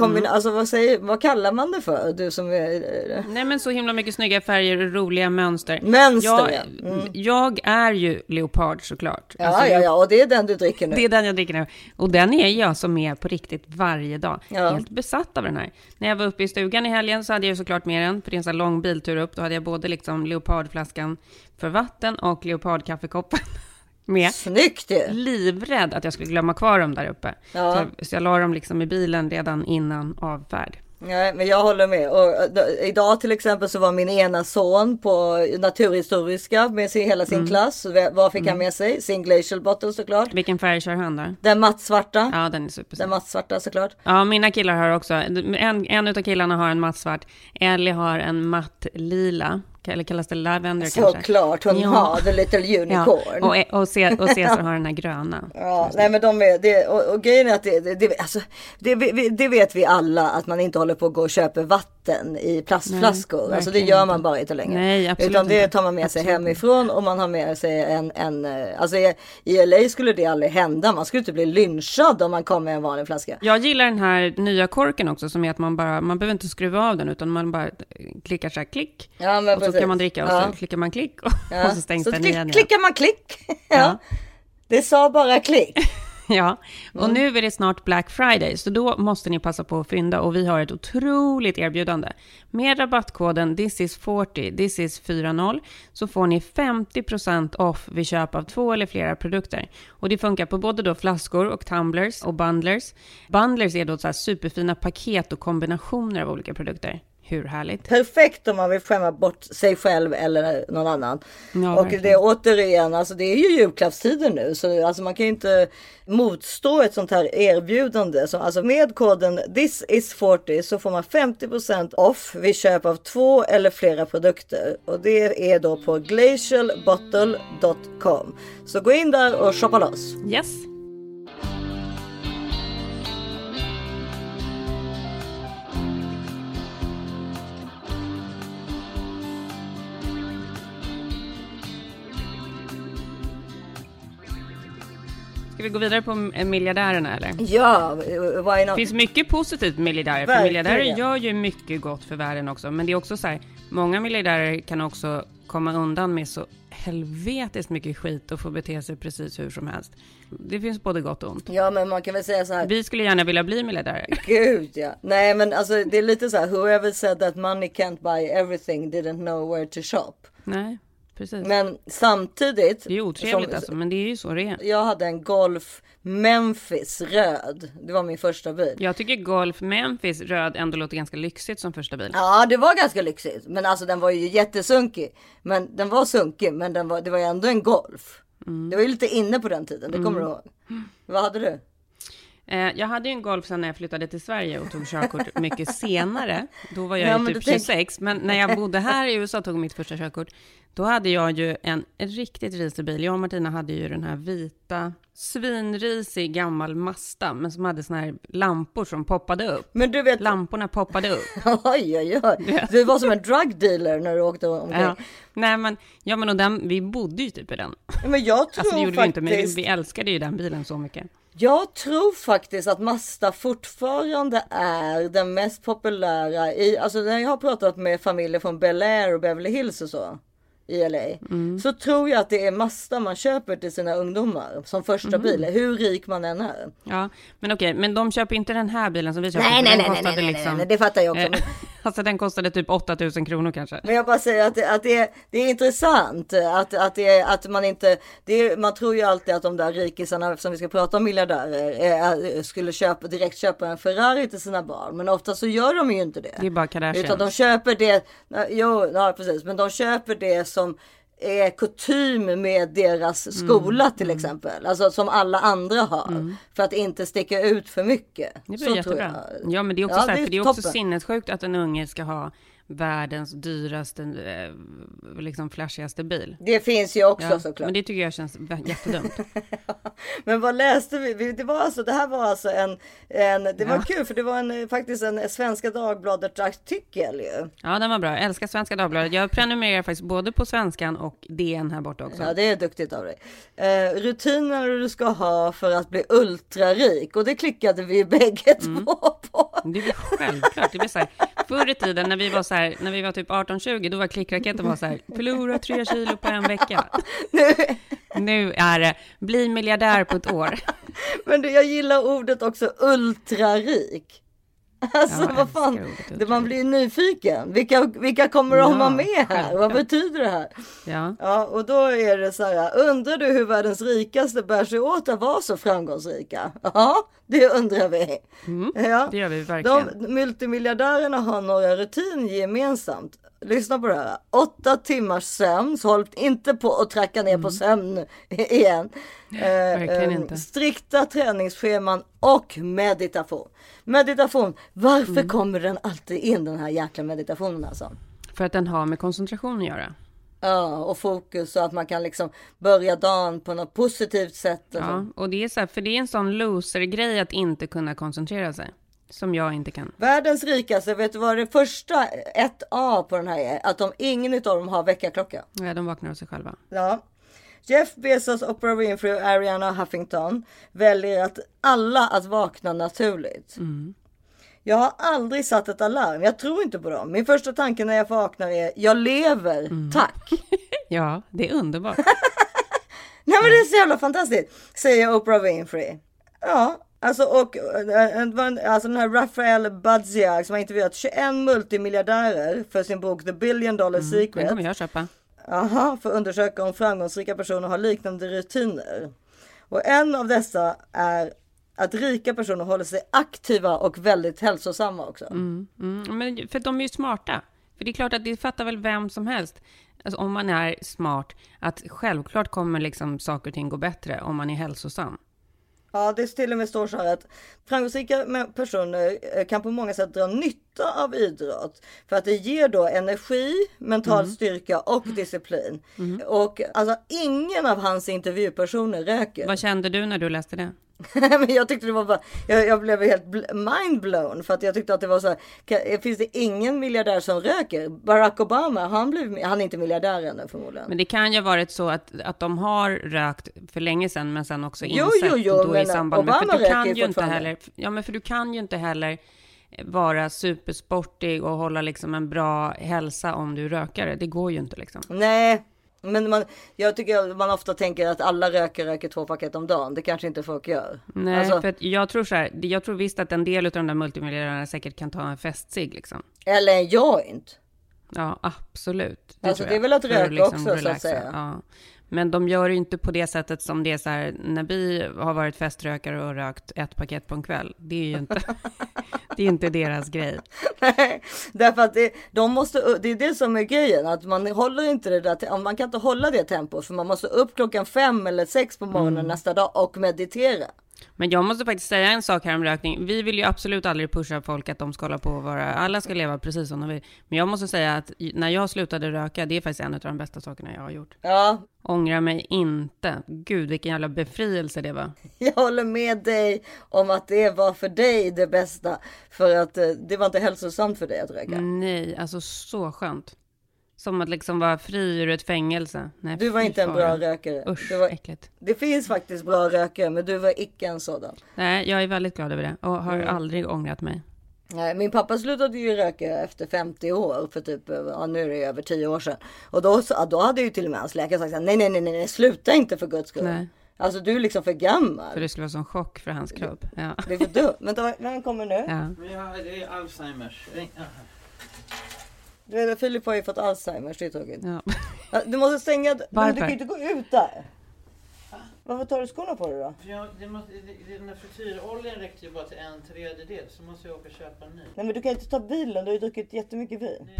Speaker 2: Mm.
Speaker 1: alltså vad, säger, vad kallar man det för? Du som är... eh,
Speaker 2: Nej men så himla mycket snygga färger och roliga mönster.
Speaker 1: Mönster,
Speaker 2: jag,
Speaker 1: ja. Mm.
Speaker 2: jag är ju leopard såklart.
Speaker 1: Ja,
Speaker 2: Alltså,
Speaker 1: ja, ja, och det är den du dricker nu.
Speaker 2: Det är den jag dricker nu. Och den är jag som är på riktigt varje dag.
Speaker 1: Ja.
Speaker 2: Helt besatt av den här. När jag var uppe i stugan i helgen så hade jag ju såklart med den, för det är en sån här lång biltur upp. Då hade jag både liksom leopardflaskan för vatten och leopardkaffekoppen *laughs* med.
Speaker 1: Snyggt ju!
Speaker 2: Livrädd att jag skulle glömma kvar dem där uppe.
Speaker 1: Ja.
Speaker 2: Så, så jag la dem liksom i bilen redan innan avfärd.
Speaker 1: Nej, men jag håller med. Och, eh, d- idag till exempel så var min ena son på naturhistoriska med sin, hela sin
Speaker 2: Mm.
Speaker 1: klass. Vad fick han
Speaker 2: Mm.
Speaker 1: med sig? Sin glacial bottle såklart.
Speaker 2: Vilken färg kör han då?
Speaker 1: Den mattsvarta.
Speaker 2: Ja, den är super.
Speaker 1: Den mattsvarta såklart.
Speaker 2: Ja, mina killar har också, en, en av killarna har en mattsvart, Ellie har en matt lila, eller kallas det lavender kanske?
Speaker 1: Såklart, hon har the little unicorn.
Speaker 2: Ja, och, och, Ce- och *laughs* Cesar har den här gröna.
Speaker 1: Ja, nej men de är, det, och, och grejen är att det, det, det, alltså, det, det vet vi alla att man inte håller på att gå och köpa vatten i plastflaskor.
Speaker 2: Nej,
Speaker 1: alltså det gör man bara inte längre.
Speaker 2: Nej, absolut
Speaker 1: Utan det tar man med sig
Speaker 2: Absolut
Speaker 1: hemifrån och man har med sig en, en eh, alltså i, i LA skulle det aldrig hända. Man skulle inte bli lynchad om man kom med en vanlig flaska.
Speaker 2: Jag gillar den här nya korken också, som är att man bara, man behöver inte skruva av den, utan man bara klickar så här klick.
Speaker 1: Ja,
Speaker 2: och så. Kan man dricka och
Speaker 1: Ja.
Speaker 2: så klickar man klick och,
Speaker 1: Ja.
Speaker 2: och så stängs
Speaker 1: så
Speaker 2: den
Speaker 1: klick,
Speaker 2: igen.
Speaker 1: klickar man klick. *laughs* ja. Det sa bara klick. *laughs*
Speaker 2: Ja, och
Speaker 1: Mm.
Speaker 2: nu är det snart Black Friday, så då måste ni passa på att fynda och vi har ett otroligt erbjudande. Med rabattkoden thisis40, thisis40, så får ni 50% off vid köp av två eller flera produkter. Och det funkar på både då flaskor och tumblers och bundlers. Bundlers är då så här superfina paket och kombinationer av olika produkter. Hur härligt?
Speaker 1: Perfekt om man vill skämma bort sig själv eller någon annan.
Speaker 2: Ja,
Speaker 1: och
Speaker 2: verkligen.
Speaker 1: det är återigen, alltså det är ju julklappstider nu så alltså man kan ju inte motstå ett sånt här erbjudande. Så, alltså med koden this is 40 så får man 50% off vid köp av två eller flera produkter. Och det är då på glacialbottle.com. Så gå in där och shoppa loss.
Speaker 2: Yes. Ska vi gå vidare på miljardärerna eller?
Speaker 1: Ja, why
Speaker 2: Det
Speaker 1: not?
Speaker 2: finns mycket positivt med miljardärer. För miljardärer gör ju mycket gott för världen också. Men det är också så här, många miljardärer kan också komma undan med så helvetiskt mycket skit och få bete sig precis hur som helst. Det finns både gott och ont.
Speaker 1: Ja, men man kan väl säga så här.
Speaker 2: Vi skulle gärna vilja bli miljardärer. *laughs*
Speaker 1: Gud ja. Nej men alltså det är lite så här. Whoever said that money can't buy everything didn't know where to shop.
Speaker 2: Nej, precis.
Speaker 1: Men samtidigt.
Speaker 2: Det är otrevligt
Speaker 1: som-
Speaker 2: alltså, men det är ju så det är.
Speaker 1: Jag hade en Golf Memphis röd. Det var min första bil.
Speaker 2: Jag tycker Golf Memphis röd ändå låter ganska lyxigt som första bil.
Speaker 1: Ja, det var ganska lyxigt. Men alltså den var ju jättesunkig. Men den var sunkig, men den var, det var ju ändå en Golf. Det var ju lite inne på den tiden, det kommer
Speaker 2: Mm.
Speaker 1: du ihåg. Vad hade du?
Speaker 2: Eh, jag hade ju en Golf sen när jag flyttade till Sverige och tog körkort *laughs* mycket senare. Då var jag
Speaker 1: Ja,
Speaker 2: ju typ
Speaker 1: du tänk-
Speaker 2: 26, men när jag bodde här i USA och tog mitt första körkort, då hade jag ju en riktigt risig bil. Jag och Martina hade ju den här vita, svinrisig gammal Mazda, men som hade såna här lampor som poppade upp.
Speaker 1: Men du vet...
Speaker 2: Lamporna poppade upp. *laughs*
Speaker 1: oj, oj, oj. Du var som en drug dealer när du åkte omkring.
Speaker 2: Ja. Nej, men, ja, men och den, vi bodde ju typ i den.
Speaker 1: Men jag tror
Speaker 2: Alltså det gjorde vi
Speaker 1: faktiskt...
Speaker 2: inte, men vi, vi älskade ju den bilen så mycket.
Speaker 1: Jag tror faktiskt att Mazda fortfarande är den mest populära i, alltså när jag har pratat med familjer från Bel Air och Beverly Hills och så i LA.
Speaker 2: Mm.
Speaker 1: Så tror jag att det är Mazda man köper till sina ungdomar som första
Speaker 2: Mhm.
Speaker 1: bil, hur rik man än är.
Speaker 2: Ja, men okej, men de köper inte den här bilen som vi köper.
Speaker 1: Nej, nej, nej, nej, nej, nej, nej, det fattar jag också,
Speaker 2: Eh, *laughs* Alltså den kostade typ 8000 kronor kanske.
Speaker 1: Men jag bara säger att det, att det, är, det är intressant att, att, det att man inte, det är, man tror ju alltid att de där rikisarna, eftersom vi ska prata om miljardärer, eh, skulle köpa, direkt köpa en Ferrari till sina barn. Men ofta så gör de ju inte det.
Speaker 2: Det är bara Kardashian.
Speaker 1: Utan de köper det, jo, ja, precis, men de köper det som är kutym med deras skola
Speaker 2: Mm,
Speaker 1: till exempel. Alltså som alla andra har. För att inte sticka ut för mycket.
Speaker 2: Det
Speaker 1: Så
Speaker 2: blir
Speaker 1: tror
Speaker 2: jättebra.
Speaker 1: jag.
Speaker 2: Ja, men det är också,
Speaker 1: Ja,
Speaker 2: så här,
Speaker 1: det är
Speaker 2: för det är också sinnessjukt att en unge ska ha världens dyraste, eh, liksom flashigaste bil.
Speaker 1: Det finns ju också
Speaker 2: Ja,
Speaker 1: såklart.
Speaker 2: Men det tycker jag känns jättedumt. *laughs*
Speaker 1: Men vad läste vi? Det var alltså, det här var alltså en, en det var
Speaker 2: Ja.
Speaker 1: kul för det var en, eh, faktiskt en Svenska Dagbladet artikel ju.
Speaker 2: Ja, den var bra. Jag älskar Svenska Dagbladet. Jag prenumererar faktiskt både på Svenskan och DN här borta också.
Speaker 1: Ja, det är duktigt av dig. Eh, rutiner du ska ha för att bli ultrarik och det klickade vi *laughs* bägge två på.
Speaker 2: Det är självklart. Det blir så här, förr i tiden när vi var så här, när vi var typ 18-20, då var klickraketen var så här, förlora tre kilo på en vecka. Nu är det, bli miljardär på ett år.
Speaker 1: Men det, jag gillar ordet också ultrarik. *laughs* Alltså
Speaker 2: Ja,
Speaker 1: vad fan, det, man blir vilka, vilka, vilka kommer att
Speaker 2: Ja,
Speaker 1: vara med här? Vad *laughs* betyder det här?
Speaker 2: Ja.
Speaker 1: Ja, och då är det så här, undrar du hur världens rikaste bär sig åt att vara så framgångsrika? Ja, det undrar vi. ja.
Speaker 2: det gör vi verkligen.
Speaker 1: De multimiljardärerna har några rutiner gemensamt. Lyssna på det här. Åtta timmars sömn, så håll inte på att tracka ner på sömn *laughs* igen. Eh, eh. Strikta träningsscheman och meditation. Meditation, varför
Speaker 2: Mm.
Speaker 1: kommer den alltid in den här jäkla meditationen alltså?
Speaker 2: För att den har med koncentration att göra.
Speaker 1: Ja, och fokus så att man kan liksom börja dagen på något positivt sätt. Och
Speaker 2: Ja, och det är så här, för det är en sån loser-grej att inte kunna koncentrera sig. Som jag inte kan.
Speaker 1: Världens rikaste, vet du vad det första, ett A på den här är? Att de, ingen av dem har väckarklocka.
Speaker 2: Ja, de vaknar av sig själva.
Speaker 1: Ja. Jeff Bezos, Oprah Winfrey och Ariana Huffington väljer att alla att vakna naturligt. Jag har aldrig satt ett alarm. Jag tror inte på dem. Min första tanke när jag vaknar är jag lever, tack. *laughs*
Speaker 2: Ja, det är underbart. *laughs*
Speaker 1: Nej men det är så jävla fantastiskt, säger Oprah Winfrey. Ja, alltså och eh, alltså den här Rafael Badziak som har intervjuat 21 multimiljardärer för sin bok The Billion Dollar
Speaker 2: Den
Speaker 1: Secret.
Speaker 2: kommer jag köpa.
Speaker 1: Aha, för att undersöka om framgångsrika personer har liknande rutiner. Och en av dessa är att rika personer håller sig aktiva och väldigt hälsosamma också.
Speaker 2: Mm, mm. Men för de är ju smarta. För det är klart att det fattar väl vem som helst. Alltså om man är smart, att självklart kommer liksom saker och ting gå bättre om man är hälsosam.
Speaker 1: Ja, det till och med står så här att framgångsrika personer eh, kan på många sätt dra nytta av idrott för att det ger då energi, mental
Speaker 2: Mm.
Speaker 1: styrka och disciplin. Och alltså ingen av hans intervjupersoner röker.
Speaker 2: Vad kände du när du läste det? *laughs*
Speaker 1: Men jag tyckte det var bara, jag, jag blev helt bl- mindblown för att jag tyckte att det var så här, kan, finns det ingen miljardär som röker? Barack Obama, han, blev, han är inte miljardär ännu förmodligen.
Speaker 2: Men det kan ju ha varit så att, att de har rökt för länge sedan, men sen också
Speaker 1: Jo,
Speaker 2: insett.
Speaker 1: jo, jo,
Speaker 2: och då i
Speaker 1: men
Speaker 2: samband med,
Speaker 1: Obama
Speaker 2: för du kan
Speaker 1: ju
Speaker 2: inte heller, ja men för du kan ju inte heller vara supersportig och hålla liksom en bra hälsa om du rökare. Det går ju inte liksom.
Speaker 1: Nej, men man, jag tycker man ofta tänker att alla rökare röker två paket om dagen. Det kanske inte folk gör.
Speaker 2: Nej,
Speaker 1: Alltså,
Speaker 2: för jag tror så här, jag tror visst att en del av de där multimiljardärerna säkert kan ta en festsig liksom.
Speaker 1: Eller en joint.
Speaker 2: Ja, absolut.
Speaker 1: Alltså,
Speaker 2: tror
Speaker 1: det är väl att röka också, så att
Speaker 2: relaxa.
Speaker 1: säga.
Speaker 2: Ja. Men de gör ju inte på det sättet som det är så här, när vi har varit feströkare och rökt ett paket på en kväll. Det är ju inte, *laughs* det är inte deras grej. *laughs*
Speaker 1: Nej, därför att det, de måste, det är det som är grejen. Att man håller inte det där, man kan inte hålla det tempot. För man måste upp klockan fem eller sex på morgonen
Speaker 2: Mm.
Speaker 1: nästa dag och meditera.
Speaker 2: Men jag måste faktiskt säga en sak här om rökning. Vi vill ju absolut aldrig pusha folk att de ska hålla på och vara, alla ska leva precis som de vill. Men jag måste säga att när jag slutade röka, det är faktiskt en av de bästa sakerna jag har gjort.
Speaker 1: Ja,
Speaker 2: Ångrar mig inte. Gud, vilken jävla befrielse det var. *laughs*
Speaker 1: jag håller med dig om att det var för dig det bästa. För att eh, det var inte hälsosamt för dig att röka.
Speaker 2: Nej, alltså så skönt. Som att liksom vara fri ur ett fängelse. Nej,
Speaker 1: Du var inte en
Speaker 2: fara.
Speaker 1: bra rökare.
Speaker 2: Usch,
Speaker 1: Du var,
Speaker 2: äckligt.
Speaker 1: det finns faktiskt bra rökare, men du var icke en sådan.
Speaker 2: Nej, jag är väldigt glad över det och har
Speaker 1: Mm.
Speaker 2: aldrig ångrat mig.
Speaker 1: Nej, min pappa slutade ju röka efter 50 år för typ, ja, nu är det över 10 år sedan. Och då, så- då hade ju till och med hans läkare sagt nej, nej, nej, nej, nej, sluta inte för guds skull.
Speaker 2: Nej.
Speaker 1: Alltså du är liksom för gammal.
Speaker 2: För det skulle vara sån chock för hans kropp. Ja.
Speaker 1: Det är för dumt. Vänta, vem kommer nu?
Speaker 2: Ja.
Speaker 21: Men jag, det är Alzheimers.
Speaker 1: Du vet, Filip har ju fått Alzheimers, det är tråkigt.
Speaker 2: Ja.
Speaker 1: Du måste stänga, men du kan ju inte gå ut där. Varför tar du skorna på dig då?
Speaker 21: För jag, det måste, det, den där frityroljan räckte ju bara till en tredjedel så måste jag åka och köpa en ny.
Speaker 1: Nej men du kan inte ta bilen, du har ju druckit jättemycket vin.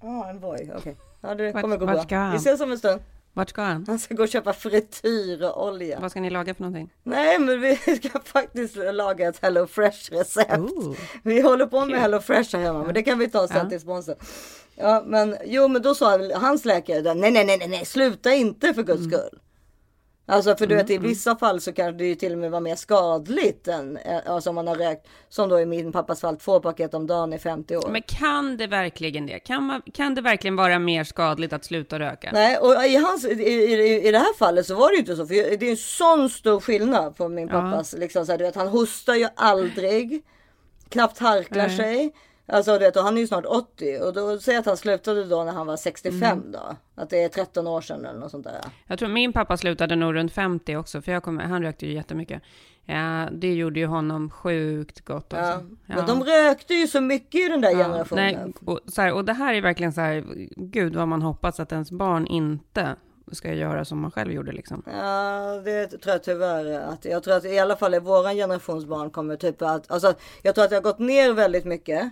Speaker 1: Ja, ah, en Voi, okej. Ja, det kommer gå bra. Vi ses om en stund.
Speaker 2: Vart ska han?
Speaker 1: Han ska gå och köpa frityrolja.
Speaker 2: Vad ska ni laga för någonting?
Speaker 1: Nej, men vi *laughs* ska faktiskt laga ett Hello Fresh recept.
Speaker 2: Ooh.
Speaker 1: Vi håller på med Hello Fresh här hemma, men det kan vi ta sen
Speaker 2: Ja.
Speaker 1: till sponsor. Ja, men jo, men då sa hans läkare, nej, nej, nej, nej, nej, sluta inte för
Speaker 2: Mm.
Speaker 1: guds skull. Alltså för du vet i vissa fall så kan det ju till och med vara mer skadligt än eh, alltså om man har rökt som då i min pappas fall två paket om dagen i 50 år.
Speaker 2: Men kan det verkligen det? Kan, man, kan det verkligen vara mer skadligt att sluta röka?
Speaker 1: Nej, och i, hans, i, i, i det här fallet så var det ju inte så. För det är en sån stor skillnad på min
Speaker 2: Ja.
Speaker 1: pappas. Liksom, så här, du vet, han hostar ju aldrig. Knappt harklar
Speaker 2: Nej.
Speaker 1: sig. Alltså, du vet, och han är ju snart 80. Och då säger att han slutade då när han var 65
Speaker 2: Mm.
Speaker 1: då. Att det är 13 år sedan eller något sånt där.
Speaker 2: Jag tror min pappa slutade nog runt 50 också, för jag kommer, han rökte ju jättemycket. Ja, det gjorde ju honom sjukt gott också.
Speaker 1: Ja. Men de rökte ju så mycket i den där generationen.
Speaker 2: Nej, och, så här, och det här är verkligen så här, gud vad man hoppas att ens barn inte ska göra som man själv gjorde liksom.
Speaker 1: Ja, det tror jag tyvärr att jag tror att i alla fall i våran generations barn kommer typ att alltså jag tror att det har gått ner väldigt mycket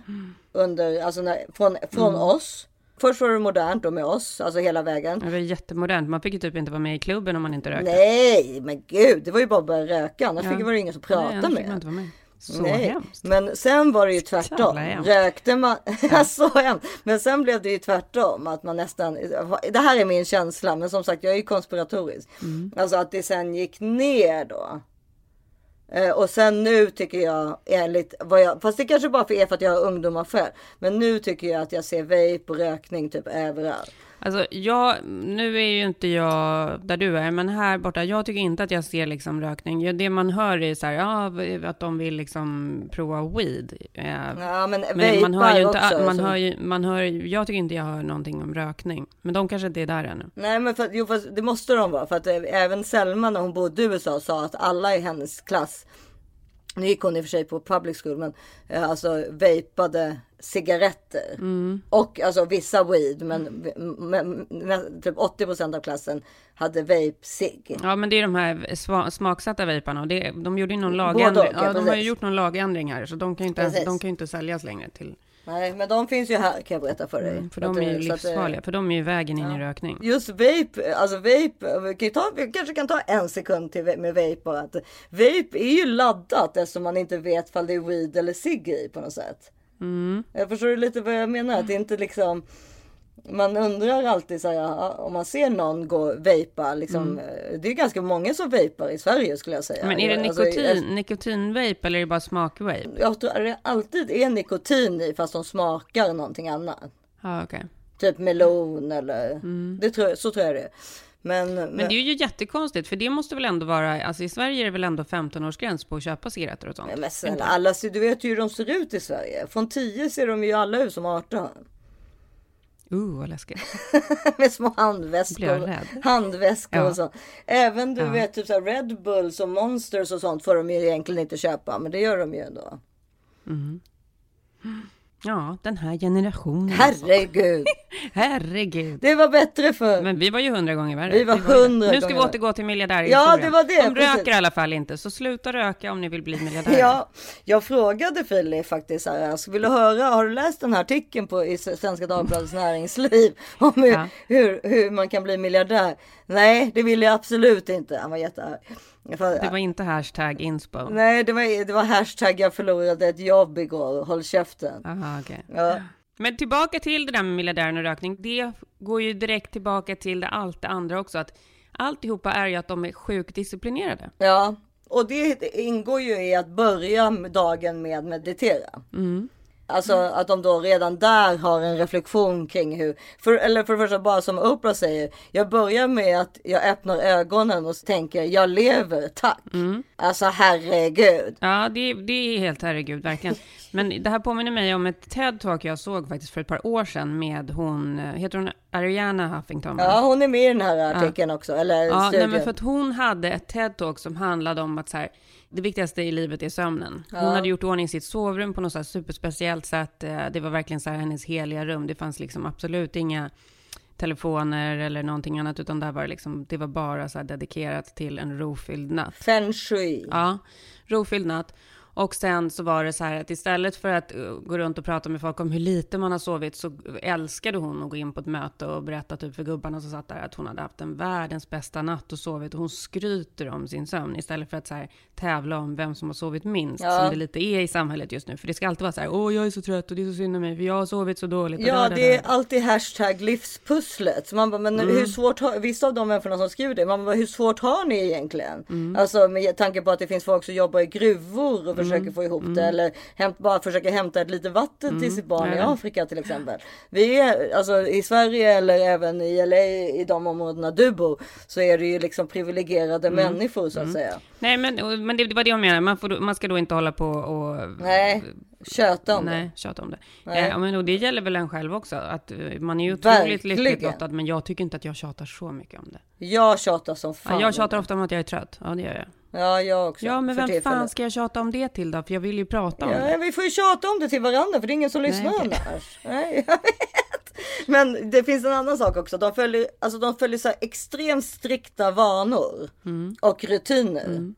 Speaker 1: under alltså när, från från
Speaker 2: Mm.
Speaker 1: oss. Först var det modernt då med oss, alltså hela vägen.
Speaker 2: Det var jättemodernt, man fick ju typ inte vara med i klubben om man inte rökte.
Speaker 1: Nej, men gud, det var ju bara att börja röka. Annars
Speaker 2: Ja.
Speaker 1: fick det ingen som
Speaker 2: Nej,
Speaker 1: pratade
Speaker 2: fick
Speaker 1: med.
Speaker 2: med. Så
Speaker 1: Nej.
Speaker 2: hemskt.
Speaker 1: Men sen var det ju tvärtom. Rökte man, *laughs* så hemskt. Men sen blev det ju tvärtom. Att man nästan, det här är min känsla, men som sagt jag är ju konspiratorisk.
Speaker 2: Mm.
Speaker 1: Alltså att det sen gick ner då. Eh, Och sen nu tycker jag enligt vad jag, fast det kanske bara för är för att jag har ungdomar själv. Men nu tycker jag att jag ser vape och rökning typ överallt.
Speaker 2: Alltså, jag, nu är ju inte jag där du är, men här borta, jag tycker inte att jag ser liksom rökning. Det man hör är så här, ja, att de vill liksom prova weed. Eh,
Speaker 1: Ja, men
Speaker 2: man hör ju inte,
Speaker 1: också,
Speaker 2: man hör ju, man hör, jag tycker inte jag hör någonting om rökning. Men de kanske inte är där ännu.
Speaker 1: Nej men för, jo, fast det måste de vara för att eh, även Selma när hon bodde i USA sa att alla i hennes klass nu gick hon i och för sig på public school men eh, alltså vapade cigaretter.
Speaker 2: Mm.
Speaker 1: Och alltså vissa weed men, men, men typ 80% av klassen hade vape-cigg.
Speaker 2: Ja, men det är de här smaksatta vaparna och det, de gjorde ju någon lagändring.
Speaker 1: ja,
Speaker 2: Ja, de har ju gjort någon lagändring här, så de kan ju inte,
Speaker 1: Precis.
Speaker 2: de kan inte säljas längre till,
Speaker 1: Nej men de finns ju här kan jag berätta för dig.
Speaker 2: Mm, för de är ju
Speaker 1: så att,
Speaker 2: livsfarliga, för de är ju vägen in i rökning.
Speaker 1: Just vape, alltså vape, vi, kan ta, vi kanske kan ta en sekund till med vape bara. Att vape är ju laddat eftersom man inte vet om det är weed eller cigg i på något sätt.
Speaker 2: Mm.
Speaker 1: Jag förstår lite vad jag menar? Att det inte liksom man undrar alltid så här, om man ser någon gå vapa liksom.
Speaker 2: Mm.
Speaker 1: eh, Det är ganska många som vapar i Sverige skulle jag säga.
Speaker 2: Men är det
Speaker 1: Alltså,
Speaker 2: nikotin, nikotinvape eller är det bara smakvape?
Speaker 1: jag tror att det alltid är nikotin i fast de smakar någonting annat.
Speaker 2: Ja, okej.
Speaker 1: Typ melon eller det tror jag, så tror jag det är. Men,
Speaker 2: Men det är ju jättekonstigt, för det måste väl ändå vara, alltså i Sverige är det väl ändå 15-årsgräns på att köpa cigaretter och sånt?
Speaker 1: Men snälla, alla, du vet ju hur de ser ut i Sverige. Från 10 ser de ju alla ut som 18.
Speaker 2: Uh, vad läskigt. *laughs*
Speaker 1: Med små handväskor. Handväskor
Speaker 2: Ja.
Speaker 1: och så. Även du
Speaker 2: Ja.
Speaker 1: vet typ så här Red Bulls och Monsters och sånt får de ju egentligen inte köpa. Men det gör de ju ändå.
Speaker 2: Mm. Ja, den här generationen. alltså.
Speaker 1: Herregud. *laughs*
Speaker 2: Herregud.
Speaker 1: Det var bättre för.
Speaker 2: Men vi var ju hundra gånger värre.
Speaker 1: Vi var hundra
Speaker 2: det. Nu ska vi
Speaker 1: gånger
Speaker 2: återgå till miljardär
Speaker 1: Ja, det var det,
Speaker 2: De
Speaker 1: precis.
Speaker 2: röker i alla fall inte, så sluta röka om ni vill bli miljardärer.
Speaker 1: Ja, jag frågade Filip faktiskt så här, alltså, vill du höra, har du läst den här artikeln på i Svenska Dagbladets näringsliv *laughs* om hur,
Speaker 2: Ja.
Speaker 1: hur, hur man kan bli miljardär? Nej, det vill jag absolut inte. Han var jättearg.
Speaker 2: Det var inte hashtag inspo.
Speaker 1: Nej, det var, det var hashtag jag förlorade ett jobb igår, håll käften.
Speaker 2: Aha, okej.
Speaker 1: Ja.
Speaker 2: Men tillbaka till det där med miljardären och rökning. Det går ju direkt tillbaka till det, allt det andra också. Att alltihopa är ju att de är sjukt disciplinerade.
Speaker 1: ja, och det ingår ju i att börja dagen med meditera.
Speaker 2: Mm.
Speaker 1: Alltså att de då redan där har en reflektion kring hur, för, eller för det första bara som Oprah säger, jag börjar med att jag öppnar ögonen och tänker jag lever, tack. Alltså herregud.
Speaker 2: Ja, det, det är helt herregud, verkligen. *laughs* Men det här påminner mig om ett TED-talk jag såg faktiskt för ett par år sedan med hon, heter hon Ariana Huffington?
Speaker 1: Ja, hon är med i den här artikeln också, eller
Speaker 2: Ja, nej, men för att hon hade ett TED-talk som handlade om att så här, det viktigaste i livet är sömnen. Hon
Speaker 1: Ja.
Speaker 2: hade gjort ordning sitt sovrum på något så superspeciellt sätt. Eh, Det var verkligen så här hennes heliga rum. Det fanns liksom absolut inga telefoner eller någonting annat, utan där var det liksom, det var bara så dedikerat till en rofylld natt.
Speaker 1: Feng shui.
Speaker 2: Ja, rofylld natt. Och sen så var det så här att istället för att uh, gå runt och prata med folk om hur lite man har sovit så älskade hon att gå in på ett möte och berätta typ för gubbarna som satt där att hon hade haft en världens bästa natt och sovit. Och hon skryter om sin sömn istället för att så här, tävla om vem som har sovit minst
Speaker 1: Ja.
Speaker 2: som det lite är i samhället just nu. För det ska alltid vara så här, åh jag är så trött och det är så synd om mig för jag har sovit så dåligt.
Speaker 1: Ja,
Speaker 2: där, där,
Speaker 1: det är
Speaker 2: där."
Speaker 1: alltid hashtag livspusslet. Så Man bara, men
Speaker 2: Mm.
Speaker 1: hur svårt har, vissa av de människorna som skriver det, man bara, hur svårt har ni egentligen?
Speaker 2: Mm.
Speaker 1: Alltså med tanke på att det finns folk som jobbar i gruvor försöker
Speaker 2: Mm.
Speaker 1: få ihop
Speaker 2: Mm.
Speaker 1: det eller hämt, bara försöker hämta ett litet vatten till
Speaker 2: Mm.
Speaker 1: sitt barn i. Afrika till exempel. Vi är, alltså i Sverige eller även i LA i de områdena du bor så är det ju liksom privilegierade
Speaker 2: Mm.
Speaker 1: människor så att
Speaker 2: Mm.
Speaker 1: säga.
Speaker 2: Nej, men, men det, det var det jag menade. Man, får, man ska då inte hålla på och...
Speaker 1: Nej, köta om
Speaker 2: nej,
Speaker 1: det.
Speaker 2: Om det.
Speaker 1: Nej.
Speaker 2: Ja, men och det gäller väl en själv också. Att eh, man är ju otroligt lyckligt lottad, men jag tycker inte att jag tjatar så mycket om det.
Speaker 1: Jag tjatar som fan.
Speaker 2: Ja, jag tjatar ofta om att jag är trött. Ja, det gör jag.
Speaker 1: Ja, jag också.
Speaker 2: Ja, men vem fan ska jag tjata om det till då? För jag vill ju prata om det.
Speaker 1: Ja, vi får ju tjata om det till varandra för det är ingen som
Speaker 2: Nej,
Speaker 1: lyssnar
Speaker 2: okej.
Speaker 1: annars. Nej, *laughs* jag vet. Men det finns en annan sak också. De följer, alltså de följer så extremt strikta vanor
Speaker 2: Mm.
Speaker 1: och rutiner.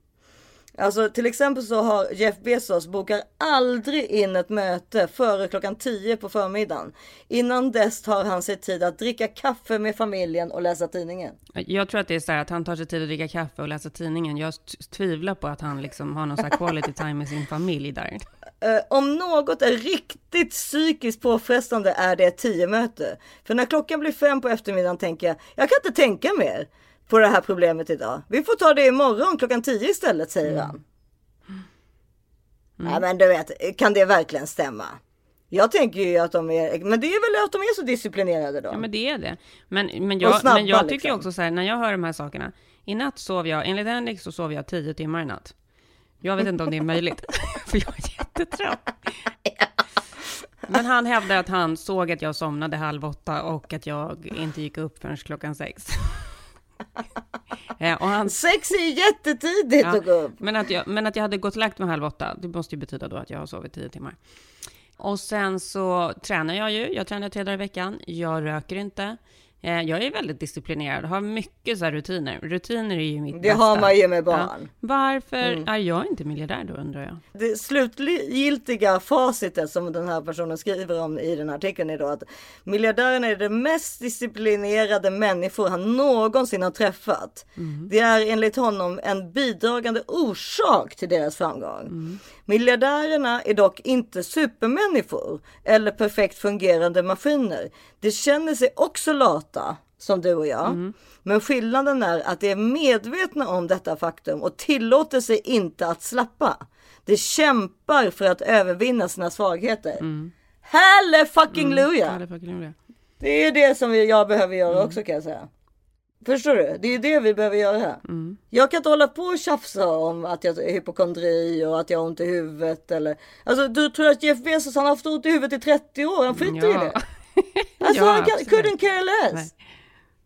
Speaker 1: Alltså till exempel så har Jeff Bezos bokar aldrig in ett möte före klockan 10 på förmiddagen. Innan dess tar han sig tid att dricka kaffe med familjen och läsa tidningen.
Speaker 2: Jag tror att det är så här att han tar sig tid att dricka kaffe och läsa tidningen. Jag tvivlar på att han liksom har någon så här quality *laughs* time med sin familj där.
Speaker 1: Eh, om något är riktigt psykiskt påfrestande är det ett tio möte. För när klockan blir fem på eftermiddagen tänker jag, jag kan inte tänka mer på det här problemet idag. Vi får ta det imorgon klockan tio istället, säger han. Nej men du vet, kan det verkligen stämma? Jag tänker ju att de är, men det är väl att de är så disciplinerade då.
Speaker 2: Ja, men det är det. Men, men, jag,
Speaker 1: snabba,
Speaker 2: men jag tycker
Speaker 1: liksom.
Speaker 2: också så här, när jag hör de här sakerna. I natt sov jag, enligt Henrik så sov jag tio timmar i natt. Jag vet inte om det är möjligt, *laughs* för jag är jättetrött. Men han hävdar att han såg att jag somnade halv åtta och att jag inte gick upp förrän klockan sex. Ja, *laughs* och han,
Speaker 1: Sex är jättetidigt att gå upp.
Speaker 2: men, att jag, men att jag hade gått och lagt mig halv åtta, det måste ju betyda då att jag har sovit tio timmar. Och sen så tränar jag ju, jag tränar tre dagar i veckan, jag röker inte. Eh, Jag är väldigt disciplinerad, har mycket så rutiner. Rutiner är ju mitt
Speaker 1: Det
Speaker 2: bästa.
Speaker 1: har man ju med barn.
Speaker 2: Varför
Speaker 1: Mm.
Speaker 2: är jag inte miljardär då undrar jag?
Speaker 1: Det slutgiltiga facitet som den här personen skriver om i den här artikeln är då att miljardären är de mest disciplinerade människor han någonsin har träffat. Det är enligt honom en bidragande orsak till deras framgång. Miljardärerna är dock inte supermänniskor eller perfekt fungerande maskiner. De känner sig också lata som du och jag. Men skillnaden är att de är medvetna om detta faktum och tillåter sig inte att slappa. De kämpar för att övervinna sina svagheter. Halle fucking luja!
Speaker 2: Halle fucking luja.
Speaker 1: Det är det som jag behöver göra också kan jag säga. Förstår du? Det är det vi behöver göra. Jag kan inte hålla på och tjafsa om att jag är hypokondri och att jag har ont i huvudet eller... Alltså du tror att Jeff Bezos han har haft ont i huvudet i 30 år? Han skiter i
Speaker 2: Ja.
Speaker 1: det. *laughs* Alltså
Speaker 2: Ja,
Speaker 1: han kan, couldn't care less.
Speaker 2: Nej.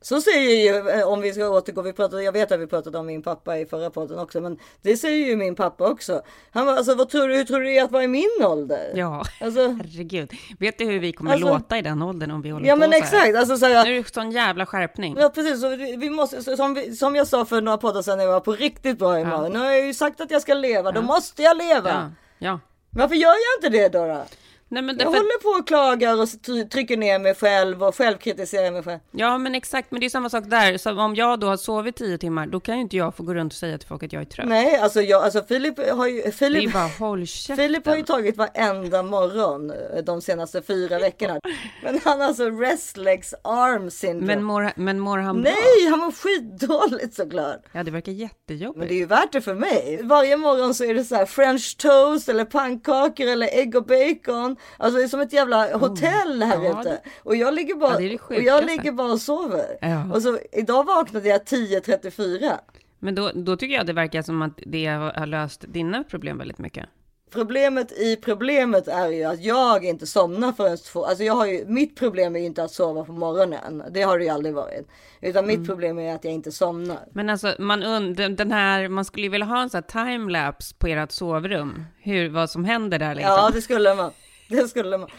Speaker 1: Så säger ju, eh, om vi ska återgå, vi pratade, jag vet att vi pratade om min pappa i förra podden också, men det säger ju min pappa också. Han var, alltså vad tror du, hur tror du det är att vara i min ålder?
Speaker 2: Ja,
Speaker 1: Alltså,
Speaker 2: herregud. Vet du hur vi kommer
Speaker 1: Alltså-
Speaker 2: låta i den åldern om vi håller
Speaker 1: Ja,
Speaker 2: på
Speaker 1: men
Speaker 2: så här?
Speaker 1: exakt, alltså så här-
Speaker 2: Nu är det sån jävla skärpning.
Speaker 1: Ja precis, så vi, vi måste, så, som, vi, som jag sa för några poddar sedan när jag var på riktigt bra humör.
Speaker 2: Ja.
Speaker 1: Nu har jag ju sagt att jag ska leva, då måste jag leva.
Speaker 2: Ja, ja.
Speaker 1: Varför gör jag inte det då? då?
Speaker 2: Nej, men
Speaker 1: Jag
Speaker 2: därför...
Speaker 1: håller på och klagar och try- trycker ner mig själv och självkritiserar mig själv.
Speaker 2: Ja, men exakt. Men det är samma sak där. Så om jag då har sovit tio timmar, då kan ju inte jag få gå runt och säga till folk att jag är trött.
Speaker 1: Nej, alltså, jag, alltså Filip har ju...
Speaker 2: Det är
Speaker 1: Filip,
Speaker 2: bara håll käften.
Speaker 1: Filip har ju tagit varenda morgon eh, de senaste fyra veckorna. Men han har alltså restless arm syndrome.
Speaker 2: Men mår, men mår han bra?
Speaker 1: Nej, han mår skitdåligt såklart.
Speaker 2: Ja, det verkar jättejobbigt.
Speaker 1: Men det är ju värt det för mig. Varje morgon så är det så här french toast eller pannkakor eller ägg och bacon. Alltså det är som ett jävla hotell här
Speaker 2: Oh, Ja,
Speaker 1: ute. Och jag ligger bara,
Speaker 2: Ja, det det
Speaker 1: och jag ligger bara och sover.
Speaker 2: Ja.
Speaker 1: Och så idag vaknade jag 10.34.
Speaker 2: Men då, då tycker jag det verkar som att det har löst dina problem väldigt mycket.
Speaker 1: Problemet i problemet är ju att jag inte somnar förrän två. Alltså jag har ju, mitt problem är ju inte att sova på morgonen. Det har det ju aldrig varit. Utan mitt
Speaker 2: Mm.
Speaker 1: problem är att jag inte somnar.
Speaker 2: Men alltså, man, und, den- den här, man skulle ju vilja ha en sån här timelapse på ert sovrum. Hur, vad som händer där liksom.
Speaker 1: Ja, det skulle man. *laughs* Det skulle man.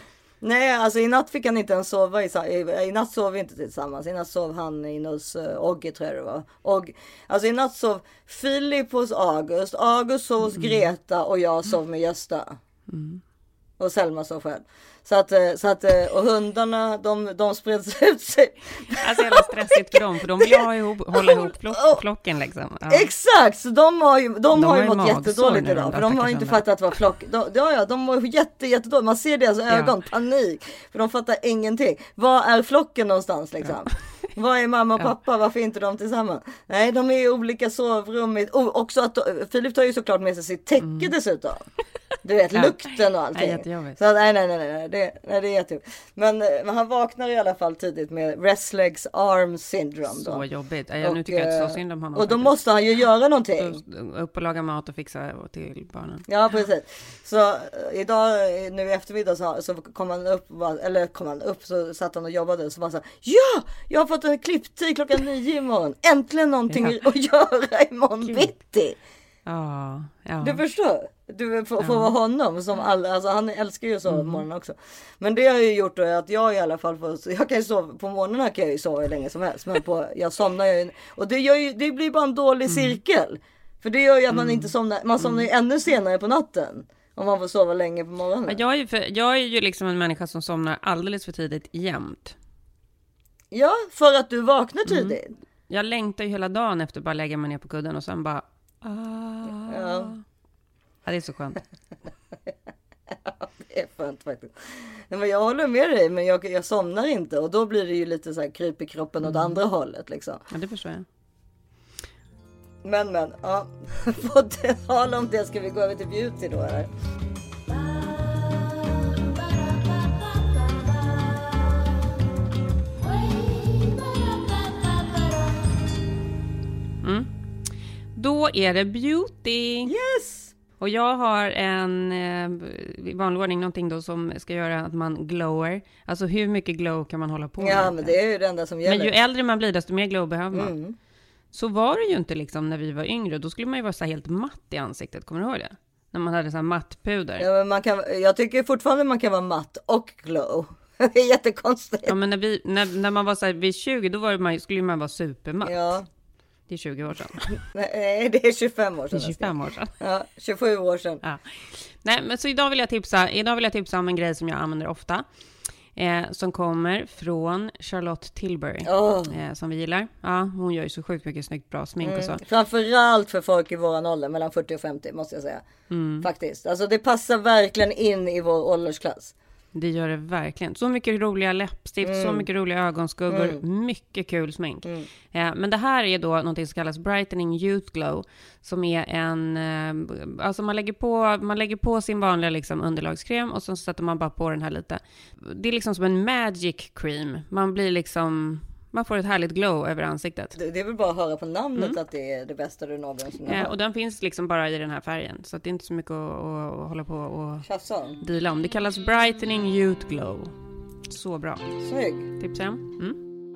Speaker 1: Nej, alltså i natt fick han inte ens sova. I, i, i natt sov vi inte tillsammans. I natt sov han in hos uh, Ogge tror jag det var. Och, alltså i natt sov Filip hos August. August sov hos Greta och jag sov med Gösta. Och Selma sov själv. Så att, eh, så att, eh, och hundarna de, de spreds ut sig.
Speaker 2: Alltså jävla stressigt för dem, för de vill ju ha ihop, hålla ihop flock, flocken liksom. Ja.
Speaker 1: Exakt, så de har ju, de
Speaker 2: De
Speaker 1: har ju
Speaker 2: ju
Speaker 1: mått jättedåligt idag. För de har
Speaker 2: stackars
Speaker 1: inte fattat vad flock... De, ja, ja, de mår jätte, jättedåligt. Man ser deras
Speaker 2: Ja.
Speaker 1: ögon, panik. För de fattar ingenting. Var är flocken någonstans liksom? Var är mamma och
Speaker 2: Ja.
Speaker 1: pappa? Varför är inte de tillsammans? Nej, de är i olika sovrum. Och också att Filip tar ju såklart med sig sitt täcke dessutom. Du vet.
Speaker 2: Ja.
Speaker 1: lukten och
Speaker 2: Ja,
Speaker 1: allting.
Speaker 2: jättejobbigt.
Speaker 1: Så att, nej, nej, nej, nej, det, nej, det är jättejobbigt. Men, eh, men han vaknar i alla fall tidigt med Reslegs arm syndrome. Då.
Speaker 2: Så jobbigt. Ja, nu
Speaker 1: Och,
Speaker 2: tycker jag inte så
Speaker 1: eh,
Speaker 2: synd om honom.
Speaker 1: Och då
Speaker 2: faktiskt.
Speaker 1: måste han ju göra någonting.
Speaker 2: Upp och laga mat och fixa till barnen.
Speaker 1: Ja precis. Så eh, idag nu i eftermiddag så, så kom han upp, och eller kom han upp så satt han och jobbade så bara så här, Ja! Jag har fått en klipptid klockan nio imorgon. Äntligen någonting
Speaker 2: Ja.
Speaker 1: att göra imorgon bitti.
Speaker 2: Ja, ja.
Speaker 1: Du förstår? Du får,
Speaker 2: Ja.
Speaker 1: vara honom som alla, alltså han älskar ju att sova på morgonen också. Men det har ju gjort då att jag i alla fall får, jag kan ju sova, på morgonen kan jag ju sova hur länge som helst. Men på, *laughs* jag somnar ju, och det gör ju, det blir bara en dålig cirkel. För det gör ju att man inte somnar, man somnar ju ännu senare på natten. Om man får sova länge på morgonen.
Speaker 2: Ja, Jag är, ju för, jag är ju liksom en människa som somnar alldeles för tidigt jämt.
Speaker 1: Ja, för att du vaknar tidigt.
Speaker 2: Jag längtar ju hela dagen efter att bara lägga mig ner på kudden och sen bara... Ah.
Speaker 1: Ja.
Speaker 2: Ja, det är så skönt. *laughs*
Speaker 1: Det är skönt faktiskt. Nej, men jag håller med dig, men jag, jag somnar inte och då blir det ju lite så här kryp i kroppen åt andra hållet liksom.
Speaker 2: Ja, det förstår jag.
Speaker 1: Men men, ja. *laughs* På tal om det ska vi gå över till beauty då eller?
Speaker 2: Mm. Då är det beauty.
Speaker 1: Yes!
Speaker 2: Och jag har en, eh, i vanlig ordning, någonting då som ska göra att man glowar. Alltså hur mycket glow kan man hålla på med?
Speaker 1: Ja, men det är ju det enda som gäller.
Speaker 2: Men ju äldre man blir, desto mer glow behöver man.
Speaker 1: Mm.
Speaker 2: Så var det ju inte liksom när vi var yngre. Då skulle man ju vara så helt matt i ansiktet. Kommer du ihåg det? När man hade så här mattpuder.
Speaker 1: Ja, men man kan, jag tycker fortfarande man kan vara matt och glow. *laughs* Det är jättekonstigt.
Speaker 2: Ja, men när, vi, när, när man var så här vid 20, då var man, skulle man vara supermatt.
Speaker 1: Ja.
Speaker 2: Det är 20 år sedan. *laughs*
Speaker 1: Nej, det är 25 år
Speaker 2: Det är
Speaker 1: sedan.
Speaker 2: 25 år sedan.
Speaker 1: Ja, 27 år sedan.
Speaker 2: Ja. Nej, men så idag vill jag tipsa, idag vill jag tipsa om en grej som jag använder ofta. Eh, som kommer från Charlotte Tilbury.
Speaker 1: Åh.
Speaker 2: Eh, som vi gillar. Ja, hon gör ju så sjukt mycket snyggt bra smink och så.
Speaker 1: Mm. Framförallt för folk i våran ålder, mellan 40 och 50 måste jag säga.
Speaker 2: Mm.
Speaker 1: Faktiskt. Alltså det passar verkligen in i vår åldersklass.
Speaker 2: Det gör det verkligen. Så mycket roliga läppstift, så
Speaker 1: Mm.
Speaker 2: mycket roliga ögonskuggor,
Speaker 1: Mm.
Speaker 2: mycket kul smink. Eh, men det här är då någonting som kallas Brightening Youth Glow, som är en, eh, alltså man lägger på, man lägger på sin vanliga liksom underlagskräm och så sätter man bara på den här lite. Det är liksom som en magic cream. Man blir liksom, man får ett härligt glow över ansiktet.
Speaker 1: Det, det är väl bara att höra på namnet
Speaker 2: Mm.
Speaker 1: att det är det bästa du någonsin har hört.
Speaker 2: och den finns liksom bara i den här färgen, så det är inte så mycket att, att, att hålla på och
Speaker 1: Tjafsa om.
Speaker 2: deala om. Det kallas Brightening Youth Glow. Så bra.
Speaker 1: Snygg.
Speaker 2: Tipsar jag. Mm.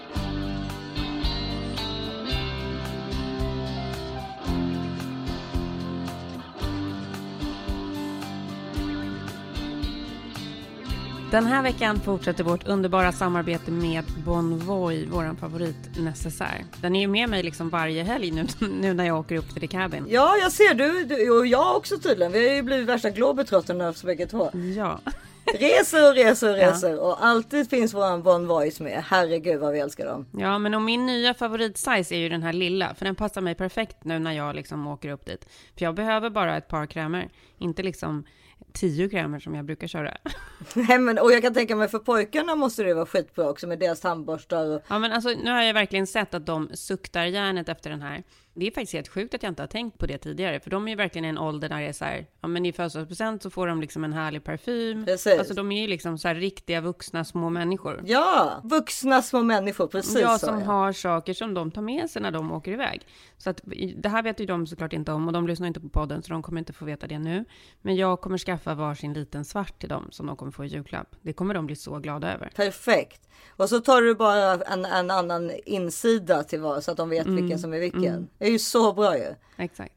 Speaker 2: Den här veckan fortsätter vårt underbara samarbete med Bonvoy, vår favoritnecessär. Den är ju med mig liksom varje helg nu, *laughs* nu när jag åker upp till The Cabin.
Speaker 1: Ja, jag ser du, du och jag också tydligen. Vi har ju blivit värsta globetrotterna bägge två.
Speaker 2: Ja.
Speaker 1: Reser och reser och
Speaker 2: Ja.
Speaker 1: reser och alltid finns våran Bon Voice med. Herregud vad vi älskar dem.
Speaker 2: Ja, men och min nya favoritsize är ju den här lilla, för den passar mig perfekt nu när jag liksom åker upp dit. För jag behöver bara ett par krämer, inte liksom tio krämer som jag brukar köra. *laughs*
Speaker 1: Nej, men, och jag kan tänka mig för pojkarna måste det vara skitbra också med deras tandborstar. Och...
Speaker 2: Ja, men alltså nu har jag verkligen sett att de suktar järnet efter den här. Det är faktiskt helt sjukt att jag inte har tänkt på det tidigare, för de är ju verkligen i en ålder där det är så här, ja men i födelsedagspresent så får de liksom en härlig parfym.
Speaker 1: Precis.
Speaker 2: Alltså de är ju liksom så här riktiga vuxna små människor.
Speaker 1: Ja, vuxna små människor, precis
Speaker 2: Ja, som
Speaker 1: ja.
Speaker 2: har saker som de tar med sig när de åker iväg. Så att det här vet ju de såklart inte om och de lyssnar inte på podden så de kommer inte få veta det nu. Men jag kommer skaffa varsin liten svart till dem som de kommer få i julklapp. Det kommer de bli så glada över.
Speaker 1: Perfekt. Och så tar du bara en, en annan insida till var så att de vet
Speaker 2: Mm,
Speaker 1: vilken som är vilken.
Speaker 2: mm.
Speaker 1: Det är ju så bra ju.
Speaker 2: Exakt.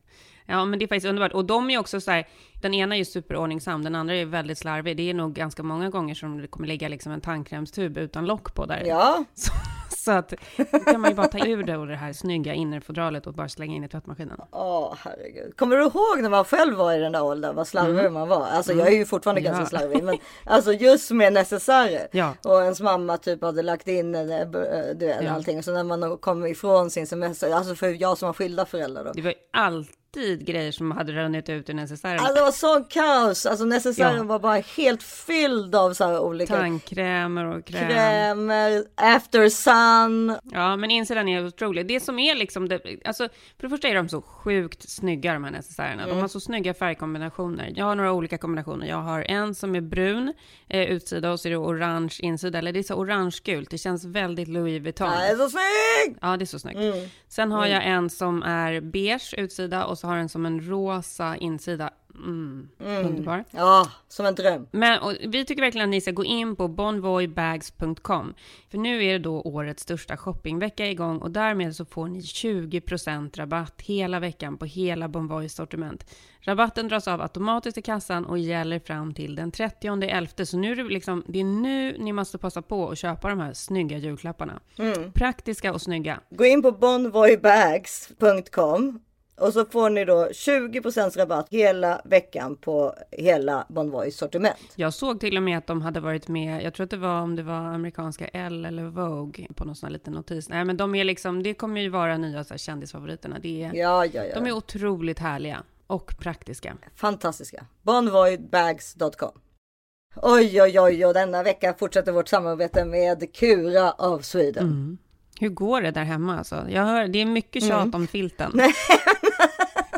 Speaker 2: Ja, men det är faktiskt underbart. Och de är också så här, den ena är ju superordningsam, den andra är väldigt slarvig. Det är nog ganska många gånger som det kommer ligga liksom en tandkrämstub utan lock på där.
Speaker 1: Ja.
Speaker 2: Så, så att då kan man ju bara ta ur det och det här snygga innerfodralet och bara slänga in i tvättmaskinen.
Speaker 1: Åh herregud. Kommer du ihåg när man själv var i den där åldern, vad slarvig
Speaker 2: Mm.
Speaker 1: man var? Alltså
Speaker 2: Mm.
Speaker 1: jag är ju fortfarande
Speaker 2: Ja.
Speaker 1: ganska slarvig, men alltså just med necessärer.
Speaker 2: Ja.
Speaker 1: Och ens mamma typ hade lagt in eh, du vet,
Speaker 2: Ja.
Speaker 1: allting. Och så när man kom ifrån sin semester, alltså för jag som har skilda föräldrar då.
Speaker 2: Det var ju alltid grejer som hade runnit ut ur necessären.
Speaker 1: Alltså var sån kaos, alltså necessären
Speaker 2: Ja.
Speaker 1: var bara helt fylld av så här olika
Speaker 2: Tandkrämer och kräm.
Speaker 1: krämer, after sun.
Speaker 2: Ja, men insidan är otrolig. Det som är liksom, det, alltså, för det första är de så sjukt snygga de här necessärerna. De
Speaker 1: Mm.
Speaker 2: har så snygga färgkombinationer. Jag har några olika kombinationer. Jag har en som är brun eh, utsida och så är det orange insida. Eller det är så orange-gult. Det känns väldigt Louis Vuitton.
Speaker 1: Det är så snyggt!
Speaker 2: Ja, det är så snyggt.
Speaker 1: Mm.
Speaker 2: Sen har
Speaker 1: Mm.
Speaker 2: jag en som är beige utsida och så har den som en rosa insida. Mm,
Speaker 1: Mm.
Speaker 2: Underbar.
Speaker 1: Ja, som en dröm.
Speaker 2: Men vi tycker verkligen att ni ska gå in på bonvoybags.com. För nu är det då årets största shoppingvecka igång och därmed så får ni 20% rabatt hela veckan på hela Bonvoys sortiment. Rabatten dras av automatiskt i kassan och gäller fram till den 30.11. Så nu är det liksom, det är nu ni måste passa på att köpa de här snygga julklapparna.
Speaker 1: Mm.
Speaker 2: Praktiska och snygga.
Speaker 1: Gå in på bonvoybags.com och så får ni då 20% rabatt hela veckan på hela Bonvoys sortiment.
Speaker 2: Jag såg till och med att de hade varit med, jag tror att det var om det var amerikanska Elle eller Vogue på någon sån här liten notis. Nej men de är liksom, det kommer ju vara nya så här kändisfavoriterna. Det är,
Speaker 1: Ja, ja, ja.
Speaker 2: De är otroligt härliga och praktiska.
Speaker 1: Fantastiska. Bonvoybags.com. Oj, oj, oj, och denna vecka fortsätter vårt samarbete med Kura av Sweden.
Speaker 2: Mm. Hur går det där hemma alltså? Jag hör, det är mycket tjat
Speaker 1: Mm.
Speaker 2: om filten. *laughs*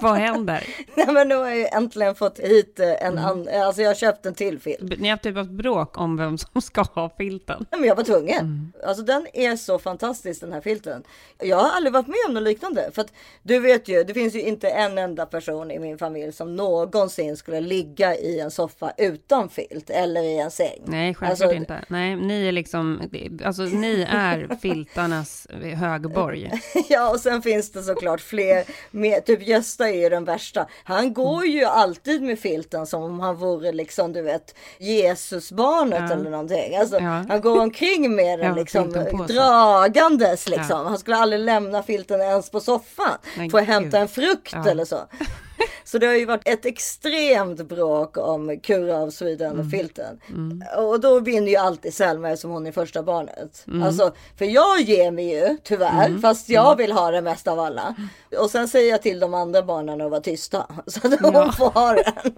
Speaker 2: Vad händer? *laughs*
Speaker 1: Nej, men nu har jag ju äntligen fått hit eh, en
Speaker 2: Mm.
Speaker 1: annan, alltså jag har köpt en till filt.
Speaker 2: Ni har typ haft bråk om vem som *laughs* ska ha filten.
Speaker 1: Nej, men jag var tvungen.
Speaker 2: Mm.
Speaker 1: Alltså den är så fantastisk den här filten. Jag har aldrig varit med om något liknande. För att du vet ju, det finns ju inte en enda person i min familj som någonsin skulle ligga i en soffa utan filt eller i en säng.
Speaker 2: Nej, självklart
Speaker 1: Alltså,
Speaker 2: inte. Nej, ni är liksom, alltså ni är *laughs* filtarnas högborg.
Speaker 1: Ja, och sen finns det såklart fler. Med, typ Gösta är ju den värsta. Han går ju alltid med filten som om han vore liksom, du vet, Jesusbarnet
Speaker 2: Ja.
Speaker 1: eller någonting. Alltså,
Speaker 2: Ja.
Speaker 1: Han går omkring med *laughs* den liksom dragandes liksom. Han skulle aldrig lämna filten ens på soffan. Få
Speaker 2: gud.
Speaker 1: hämta en frukt eller så. *laughs* Så det har ju varit ett extremt bråk om Kura av Sweden-filten.
Speaker 2: Mm.
Speaker 1: Och då vinner ju alltid Selma som hon är första barnet.
Speaker 2: Mm.
Speaker 1: Alltså, för jag ger mig ju tyvärr,
Speaker 2: Mm.
Speaker 1: fast jag vill ha det mest av alla. Och sen säger jag till de andra barnen att vara tysta. *laughs* Så att hon
Speaker 2: Ja.
Speaker 1: får ha den.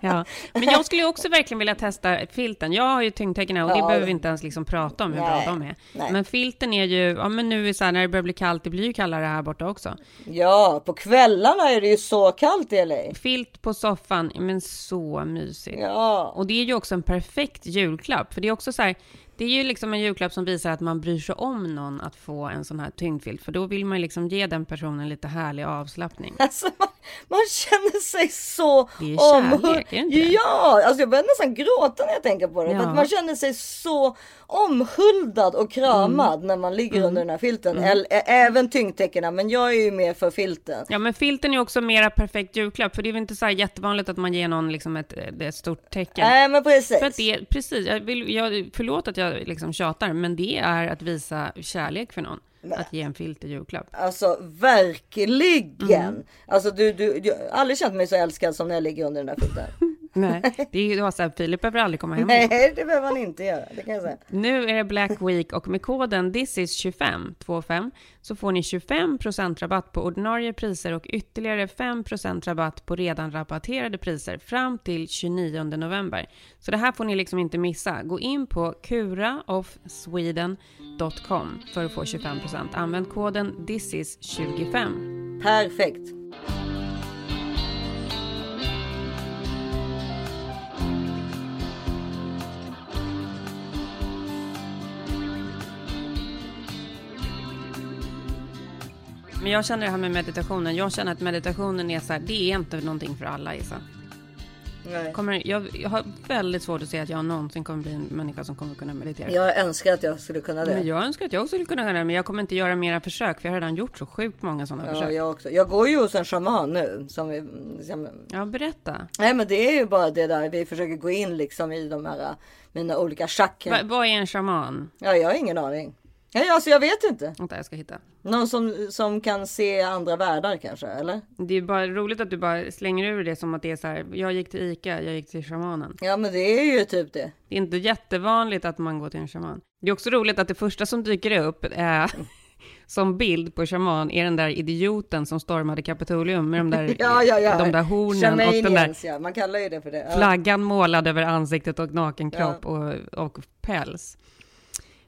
Speaker 2: Ja, men jag skulle också verkligen vilja testa filten. Jag har ju tyngdtäcken här och det
Speaker 1: Ja.
Speaker 2: behöver vi inte ens liksom prata om hur
Speaker 1: Nej,
Speaker 2: bra de är.
Speaker 1: nej.
Speaker 2: Men filten är ju, ja men nu är så här, när det börjar bli kallt, det blir ju kallare här borta också.
Speaker 1: Ja, på kvällarna är det ju så kallt i LA.
Speaker 2: Filt på soffan, men så mysigt.
Speaker 1: Ja.
Speaker 2: Och det är ju också en perfekt julklapp, för det är också så här, det är ju liksom en julklapp som visar att man bryr sig om någon att få en sån här tyngdfilt, för då vill man ju liksom ge den personen lite härlig avslappning. *laughs*
Speaker 1: Alltså man, man känner sig så
Speaker 2: Det är kärlek,
Speaker 1: omhul-
Speaker 2: är det inte?
Speaker 1: Ja, alltså jag börjar nästan gråta när jag tänker på det. För
Speaker 2: Ja.
Speaker 1: att man känner sig så omhuldad och kramad
Speaker 2: Mm.
Speaker 1: när man ligger under den här filten. Äl- ä- även tyngdtäckena, men jag är ju mer för filten.
Speaker 2: Ja, men filten är också mera perfekt julklapp, för det är väl inte så här jättevanligt att man ger någon liksom ett, ett stort tecken.
Speaker 1: Nej, men precis.
Speaker 2: För det, precis, jag vill, jag, förlåt att jag liksom tjatar, men det är att visa kärlek för någon. Att ge en filt i julklapp.
Speaker 1: Alltså verkligen.
Speaker 2: Mm.
Speaker 1: Alltså du, du, jag har aldrig känt mig så älskad som när jag ligger under den där filten. *laughs*
Speaker 2: Nej, det ju så här, Filip behöver aldrig komma hem.
Speaker 1: Nej, det behöver man inte göra. Det kan jag säga.
Speaker 2: Nu är det Black Week och med koden thisis25, 25, så får ni 25% rabatt på ordinarie priser och ytterligare 5% rabatt på redan rabatterade priser fram till 29 november. Så det här får ni liksom inte missa. Gå in på kuraofsweden.com för att få 25%. Använd koden thisis25.
Speaker 1: Perfekt.
Speaker 2: Men jag känner det här med meditationen. Jag känner att meditationen är så här, det är inte någonting för alla Isa.
Speaker 1: Nej.
Speaker 2: Kommer, jag, jag har väldigt svårt att se att jag någonsin kommer bli en människa som kommer kunna meditera.
Speaker 1: Jag önskar att jag skulle kunna det.
Speaker 2: Men jag önskar att jag också skulle kunna göra det, men jag kommer inte göra mera försök, för jag har redan gjort så sjukt många sådana
Speaker 1: Ja,
Speaker 2: försök.
Speaker 1: jag också. Jag går ju hos en shaman nu. Som vi, som,
Speaker 2: Ja, berätta.
Speaker 1: nej men det är ju bara det där. Vi försöker gå in liksom i de här mina olika chakran.
Speaker 2: Va, vad är en shaman?
Speaker 1: Ja, jag har ingen aning. Nej, alltså jag vet inte.
Speaker 2: Vänta, jag ska hitta.
Speaker 1: Någon som, som kan se andra världar kanske, eller?
Speaker 2: Det är bara roligt att du bara slänger ur det som att det är så här, jag gick till ICA, jag gick till shamanen.
Speaker 1: Ja, men det är ju typ det.
Speaker 2: Det är inte jättevanligt att man går till en shaman. Det är också roligt att det första som dyker upp är *laughs* som bild på shaman är den där idioten som stormade Kapitolium med de där, *laughs*
Speaker 1: Ja, ja, ja.
Speaker 2: de där hornen och den där
Speaker 1: ja. Man kallar ju det för det. Ja.
Speaker 2: flaggan målad över ansiktet och naken kropp och, och päls.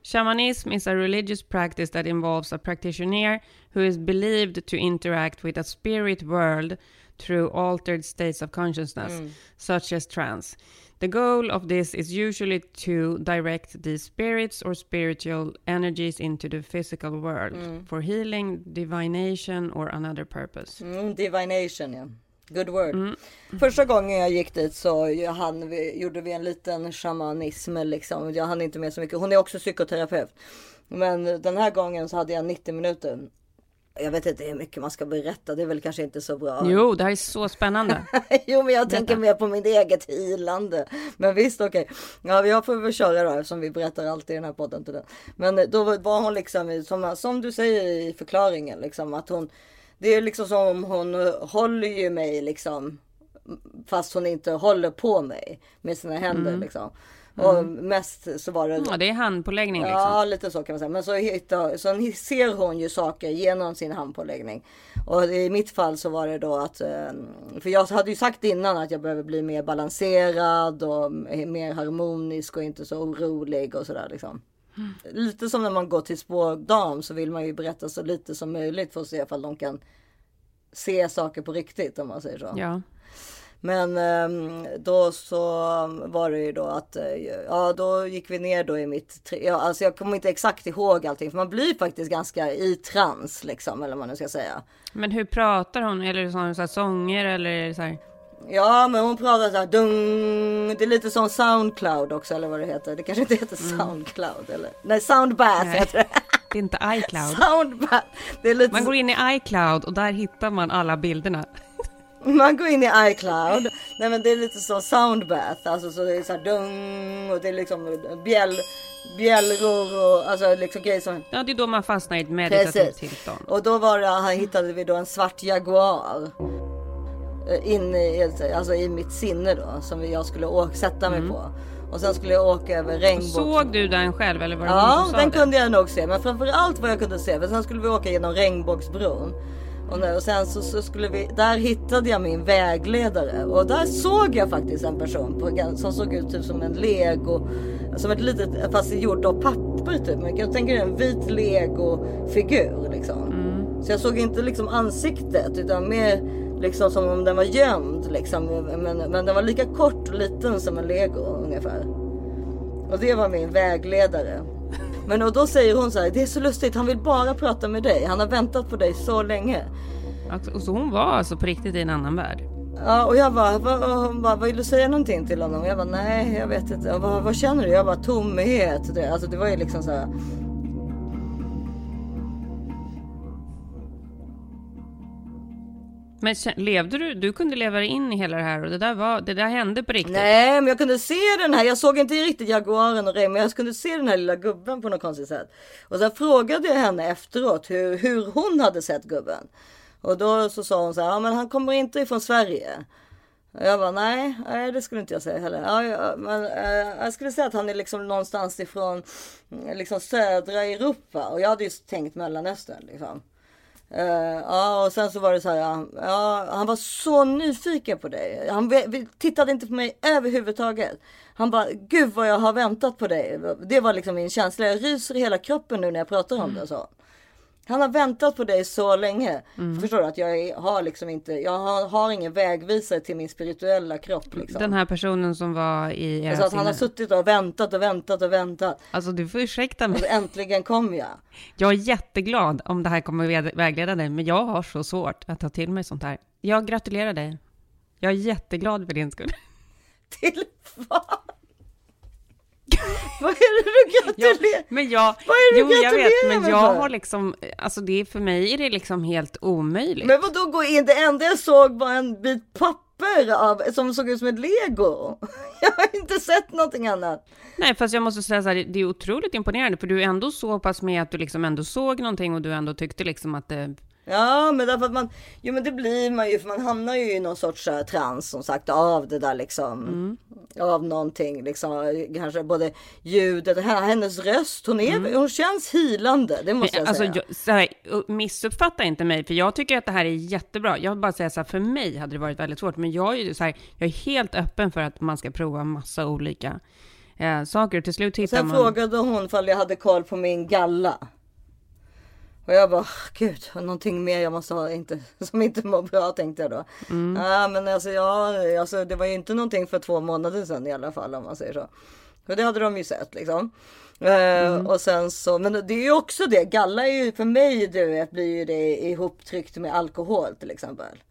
Speaker 2: Shamanism is a religious practice that involves a practitioner who is believed to interact with a spirit world through altered states of consciousness,
Speaker 1: Mm.
Speaker 2: such as trance. The goal of this is usually to direct these spirits or spiritual energies into the physical world
Speaker 1: Mm.
Speaker 2: for healing, divination, or another purpose.
Speaker 1: Mm, divination, ja. Good word.
Speaker 2: Mm.
Speaker 1: Första gången jag gick dit så jag hann, vi, gjorde vi en liten shamanism liksom. Jag hann inte med så mycket. Hon är också psykoterapeut. Men den här gången så hade jag 90 minuter. Jag vet inte hur mycket man ska berätta. Det är väl kanske inte så bra.
Speaker 2: Jo, det här är så spännande. *laughs*
Speaker 1: jo, men jag tänker mer på mitt eget healande. Men visst, okej. Ja, jag får väl köra då eftersom vi berättar alltid i den här podden till den. Men då var hon liksom, som, som du säger i förklaringen, liksom att hon, det är liksom som hon håller ju mig liksom, fast hon inte håller på mig med sina händer
Speaker 2: Mm.
Speaker 1: liksom. Och
Speaker 2: Mm.
Speaker 1: mest så var det
Speaker 2: Ja, det är handpåläggning liksom.
Speaker 1: Ja, lite så kan man säga. Men så, hittar, så ser hon ju saker genom sin handpåläggning. Och i mitt fall så var det då att, eh, för jag hade ju sagt innan att jag behöver bli mer balanserad och mer harmonisk och inte så orolig och sådär liksom. Lite som när man går till spådam så vill man ju berätta så lite som möjligt för att se ifall de kan se saker på riktigt om man säger så.
Speaker 2: Ja.
Speaker 1: Men ehm, då så var det ju då att, eh, ja då gick vi ner då i mitt, ja, alltså jag kommer inte exakt ihåg allting för man blir faktiskt ganska i trans liksom eller vad man nu ska säga.
Speaker 2: Men hur pratar hon? Eller är det sån- så sånger eller så här?
Speaker 1: Ja men hon pratar så här dung, det är lite som Soundcloud också eller vad det heter. Det kanske inte heter Soundcloud eller, nej Soundbath
Speaker 2: Nej.
Speaker 1: heter det.
Speaker 2: Det är inte iCloud.
Speaker 1: Soundbath. Det är lite
Speaker 2: Man går in i iCloud och där hittar man alla bilderna. *laughs*
Speaker 1: Man går in i iCloud. Nej men det är lite så soundbath. Alltså så det är så här dung och det är liksom bjäll, bjällror och alltså liksom grejer som.
Speaker 2: Ja, det är då man fastnar i ett meditativt tillstånd.
Speaker 1: Och då var det, här hittade vi då en svart jaguar. Eh, In i, alltså i mitt sinne då. Som jag skulle åka, sätta mig
Speaker 2: Mm.
Speaker 1: på. Och sen skulle jag åka över regnbågs...
Speaker 2: Såg du den själv eller var det
Speaker 1: Ja,
Speaker 2: som sa
Speaker 1: den
Speaker 2: det?
Speaker 1: kunde jag nog se. Men framförallt vad jag kunde se. För sen skulle vi åka genom regnbågsbron. Och, och sen så, så skulle vi, där hittade jag min vägledare. Och där såg jag faktiskt en person på, som såg ut typ som en lego. Som ett litet, fast gjort av papper typ. Men jag tänker en vit lego-figur liksom. Så jag såg inte liksom ansiktet utan mer liksom som om den var gömd liksom. Men, men den var lika kort och liten som en lego ungefär. Och det var min vägledare. Men och då säger hon så här, det är så lustigt, han vill bara prata med dig. Han har väntat på dig så länge.
Speaker 2: Alltså, och så hon var alltså på riktigt i en annan värld?
Speaker 1: Ja, och jag bara, och hon bara, vill du säga någonting till honom? Jag bara, nej, jag vet inte. Vad, vad känner du? Jag bara, tomhet. Det, alltså det var ju liksom så här.
Speaker 2: Men levde du? Du kunde leva dig in i hela det här och det där, var, det där hände på riktigt?
Speaker 1: Nej, men jag kunde se den här. Jag såg inte riktigt jaguaren och Ray, men jag kunde se den här lilla gubben på något konstigt sätt. Och sen frågade jag henne efteråt hur, hur hon hade sett gubben. Och då så sa hon så här, ja men han kommer inte ifrån Sverige. Och jag bara, nej, nej det skulle inte jag säga heller. Ja, ja, men, eh, jag skulle säga att han är liksom någonstans ifrån liksom södra Europa. Och jag hade ju tänkt Mellanöstern liksom. Eh, ja, och sen så var det så här. Ja, han var så nyfiken på dig. Han tittade inte på mig överhuvudtaget. Han bara, gud vad jag har väntat på dig. Det var liksom min känsla. Jag ryser i hela kroppen nu när jag pratar om det. Så. Han har väntat på dig så länge.
Speaker 2: Mm.
Speaker 1: Förstår du att jag är- har liksom inte, jag har, har ingen vägvisare till min spirituella kropp. Liksom.
Speaker 2: Den här personen som var i era
Speaker 1: Alltså att han har suttit och väntat och väntat och väntat.
Speaker 2: Alltså du får ursäkta mig.
Speaker 1: Och äntligen kom jag.
Speaker 2: Jag är jätteglad om det här kommer väg- vägleda dig, men jag har så svårt att ta till mig sånt här. Jag gratulerar dig. Jag är jätteglad för din skull. *laughs*
Speaker 1: Till vad? *laughs* Vad är det du gratulerar?
Speaker 2: Ja, men jag,
Speaker 1: Vad är det
Speaker 2: jo,
Speaker 1: du
Speaker 2: jag vet, men jag
Speaker 1: för?
Speaker 2: har liksom, alltså det är för mig är det liksom helt omöjligt.
Speaker 1: Men vad då gå in? Det enda jag såg var en bit papper av, som såg ut som ett lego. *laughs* Jag har inte sett någonting annat.
Speaker 2: Nej, fast jag måste säga så här, det är otroligt imponerande, för du är ändå så pass med att du liksom ändå såg någonting och du ändå tyckte liksom att det...
Speaker 1: Ja, men därför att man, jo men det blir man ju, för man hamnar ju i någon sorts så här, trans som sagt av det där liksom.
Speaker 2: Mm.
Speaker 1: Av någonting liksom, kanske både ljudet, hennes röst, hon är, hon känns hilande, det måste jag
Speaker 2: alltså,
Speaker 1: säga.
Speaker 2: jag, så här, missuppfatta inte mig, för jag tycker att det här är jättebra. Jag vill bara säga så här, för mig hade det varit väldigt svårt, men jag är ju så här, jag är helt öppen för att man ska prova massa olika eh, saker. Till slut hittar
Speaker 1: Sen
Speaker 2: man...
Speaker 1: frågade hon ifall jag hade koll på min galla. Och jag bara, gud, någonting mer jag måste ha inte, *laughs* som inte mår bra tänkte jag då.
Speaker 2: Mm.
Speaker 1: Ja, men alltså, ja, alltså, det var ju inte någonting för två månader sedan i alla fall om man säger så. Och det hade de ju sett liksom. Eh, och sen så, men det är ju också det, galla är ju för mig du vet, blir ju det ihoptryckt med alkohol till exempel.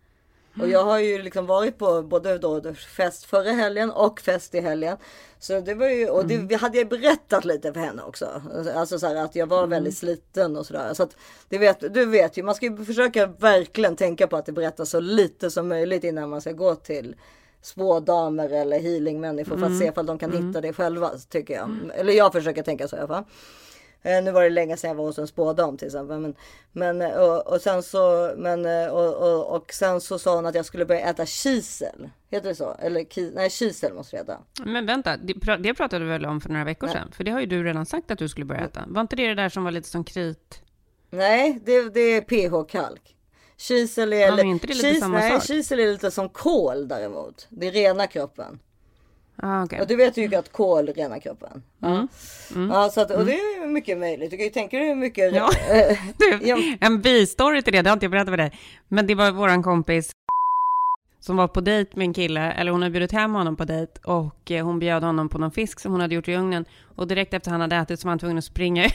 Speaker 1: Och jag har ju liksom varit på både då fest förra helgen och fest i helgen. Så det var ju, och det hade jag berättat lite för henne också. Alltså så här att jag var väldigt sliten och sådär. Så att det vet, du vet ju, man ska ju försöka verkligen tänka på att det berättas så lite som möjligt innan man ska gå till spådamer eller healingmänniskor för att
Speaker 2: Mm.
Speaker 1: se ifall de kan
Speaker 2: Mm.
Speaker 1: hitta det själva tycker jag. Eller jag försöker tänka så i alla fall. Eh, nu var det länge sedan jag var hos en spådam till exempel. Men, men, eh, och, och, sen så, men, eh, och, och, och sen så sa hon att jag skulle börja äta kisel. Heter det så? Eller ki, nej, kisel måste det heta.
Speaker 2: Men vänta, det, pra- det pratade du väl om för några veckor
Speaker 1: Nej.
Speaker 2: sedan? För det har ju du redan sagt att du skulle börja äta. Var inte det det där som var lite som krit?
Speaker 1: Nej, det, det är pH-kalk. Kisel är,
Speaker 2: Ja, men inte det lite
Speaker 1: kis,
Speaker 2: samma
Speaker 1: nej, kisel är lite som kol däremot. Det renar kroppen.
Speaker 2: Ah, okay.
Speaker 1: Och du vet ju att kol renar kroppen.
Speaker 2: Mm. Mm.
Speaker 1: Ja, så att, och
Speaker 2: Mm.
Speaker 1: det är mycket möjligt. Du kan ju tänka dig hur mycket...
Speaker 2: Ja. *laughs* Du, *laughs* en bistory till det, det har inte jag berättat för dig. Men det var våran kompis som var på dejt med en kille, eller hon hade bjudit hem honom på dejt och eh, hon bjöd honom på någon fisk som hon hade gjort i ugnen och direkt efter han hade ätit så var han tvungen att springa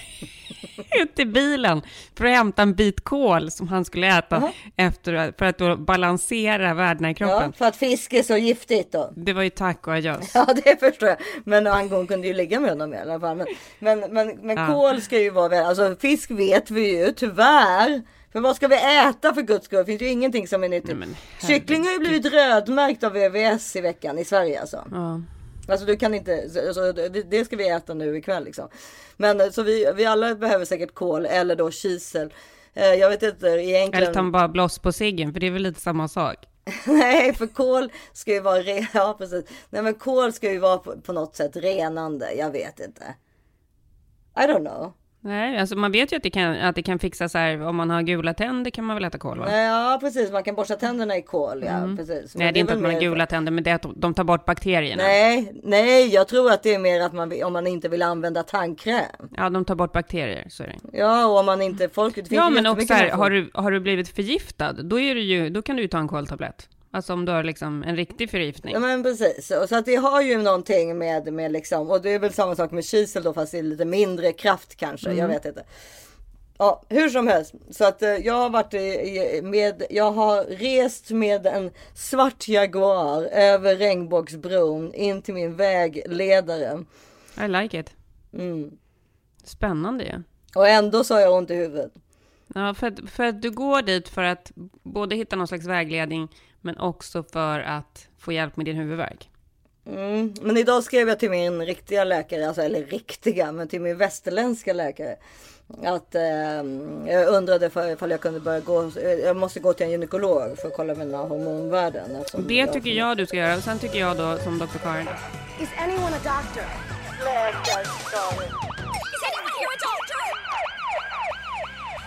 Speaker 2: ut till bilen för att hämta en bit kål som han skulle äta
Speaker 1: Jaha.
Speaker 2: efter, för att då balansera värdena i kroppen.
Speaker 1: Ja, för att fisk är så giftigt då.
Speaker 2: Det var ju tack och adjöss.
Speaker 1: Ja, det förstår jag. Men hon kunde ju ligga med honom i alla fall. Men, men, men, men
Speaker 2: Ja.
Speaker 1: kål ska ju vara alltså fisk vet vi ju tyvärr. För vad ska vi äta för guds skull? Det finns ju ingenting som är nyttigt. Kyckling har ju blivit rödmärkt av VVS i veckan i Sverige alltså.
Speaker 2: Ja.
Speaker 1: Alltså du kan inte, så- alltså, det ska vi äta nu ikväll liksom. Men eh, så vi, vi alla behöver säkert kål eller då kisel. Eh, Jag vet inte egentligen.
Speaker 2: Eller ta bara bloss på ciggen, för det är väl lite samma sak. *laughs*
Speaker 1: Nej, för kol ska ju vara re- *laughs* ja, precis. Nej, men kol ska ju vara på, på något sätt renande. Jag vet inte. I don't know.
Speaker 2: Nej, alltså man vet ju att det kan, att det kan fixa så här, om man har gula tänder kan man väl äta kål va?
Speaker 1: Ja, precis. Man kan borsta tänderna i kol. Ja,
Speaker 2: Mm.
Speaker 1: precis. Men
Speaker 2: Nej, det är inte att man har gula tänder, men det är att de tar bort bakterierna.
Speaker 1: Nej, nej, jag tror att det är mer att man om man inte vill använda tandkräm.
Speaker 2: Ja, de tar bort bakterier, så är det.
Speaker 1: Ja, och om man inte folk. Det finns
Speaker 2: Ja, men också här, har du, har du blivit förgiftad, då, är det ju, då kan du ju ta en koltablett. Alltså om du har liksom en riktig förgiftning.
Speaker 1: Ja men precis, och så att det har ju någonting med, med liksom, och det är väl samma sak med kisel då fast är lite mindre kraft kanske, jag
Speaker 2: Mm.
Speaker 1: vet inte. Ja, hur som helst. Så att eh, jag har varit i- i- med, jag har rest med en svart Jaguar över regnbågsbron in till min vägledare.
Speaker 2: I like it.
Speaker 1: Mm.
Speaker 2: Spännande ju.
Speaker 1: Och ändå så har jag ont i huvudet.
Speaker 2: Ja, för att, för att du går dit för att både hitta någon slags vägledning, men också för att få hjälp med din huvudvärk.
Speaker 1: Mm. Men idag skrev jag till min riktiga läkare, alltså, eller riktiga, men till min västerländska läkare. Att eh, jag undrade för, ifall jag kunde börja gå, jag måste gå till en gynekolog för att kolla mina hormonvärden. eftersom
Speaker 2: Det tycker jag du ska göra. Sen tycker jag då, som Dr. Karin,
Speaker 22: Is anyone a doctor? Is anyone here a doctor?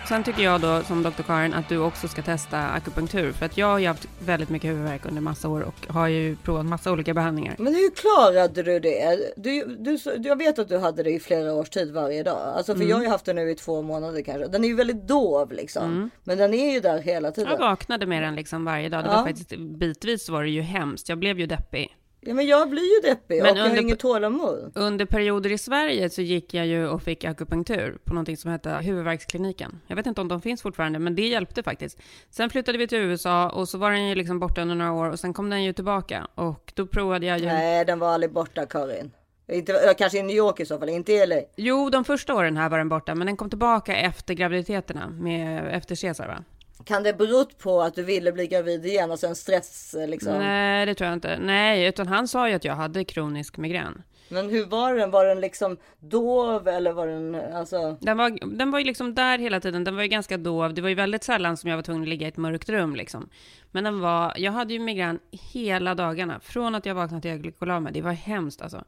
Speaker 2: Sen tycker jag då, som Dr. Karin, att du också ska testa akupunktur. För att jag har ju haft väldigt mycket huvudvärk under massa år och har ju provat massa olika behandlingar.
Speaker 1: Men hur klarade du det? Du, du, jag vet att du hade det i flera års tid varje dag. Alltså för
Speaker 2: Mm.
Speaker 1: jag har ju haft det nu i två månader kanske. Den är ju väldigt dov liksom.
Speaker 2: Mm.
Speaker 1: Men den är ju där hela tiden.
Speaker 2: Jag vaknade med den liksom varje dag. Det var
Speaker 1: Ja.
Speaker 2: faktiskt bitvis var det ju hemskt. Jag blev ju deppig.
Speaker 1: Ja, men jag blir ju deppig
Speaker 2: Men
Speaker 1: och jag har
Speaker 2: under-
Speaker 1: inget tålamod.
Speaker 2: Under perioder i Sverige så gick jag ju och fick akupunktur på någonting som hette huvudvärkskliniken. Jag vet inte om de finns fortfarande, men det hjälpte faktiskt. Sen flyttade vi till USA och så var den ju liksom borta under några år och sen kom den ju tillbaka och då provade jag ju.
Speaker 1: Nej, den var aldrig borta Karin. Inte, kanske i New York i så fall, inte i LA.
Speaker 2: Jo, de första åren här var den borta, men den kom tillbaka efter graviditeterna med efter Caesar va?
Speaker 1: Kan det berott på att du ville bli gravid igen och sen stress eh, liksom?
Speaker 2: Nej, det tror jag inte. Nej, utan han sa ju att jag hade kronisk migrän.
Speaker 1: Men hur var den? Var den liksom dov eller var den alltså?
Speaker 2: Den var, den var ju liksom där hela tiden. Den var ju ganska dov. Det var ju väldigt sällan som jag var tvungen att ligga i ett mörkt rum liksom. Men den var, jag hade ju migrän hela dagarna. Från att jag vaknade till jag gick och la mig. Det var hemskt alltså.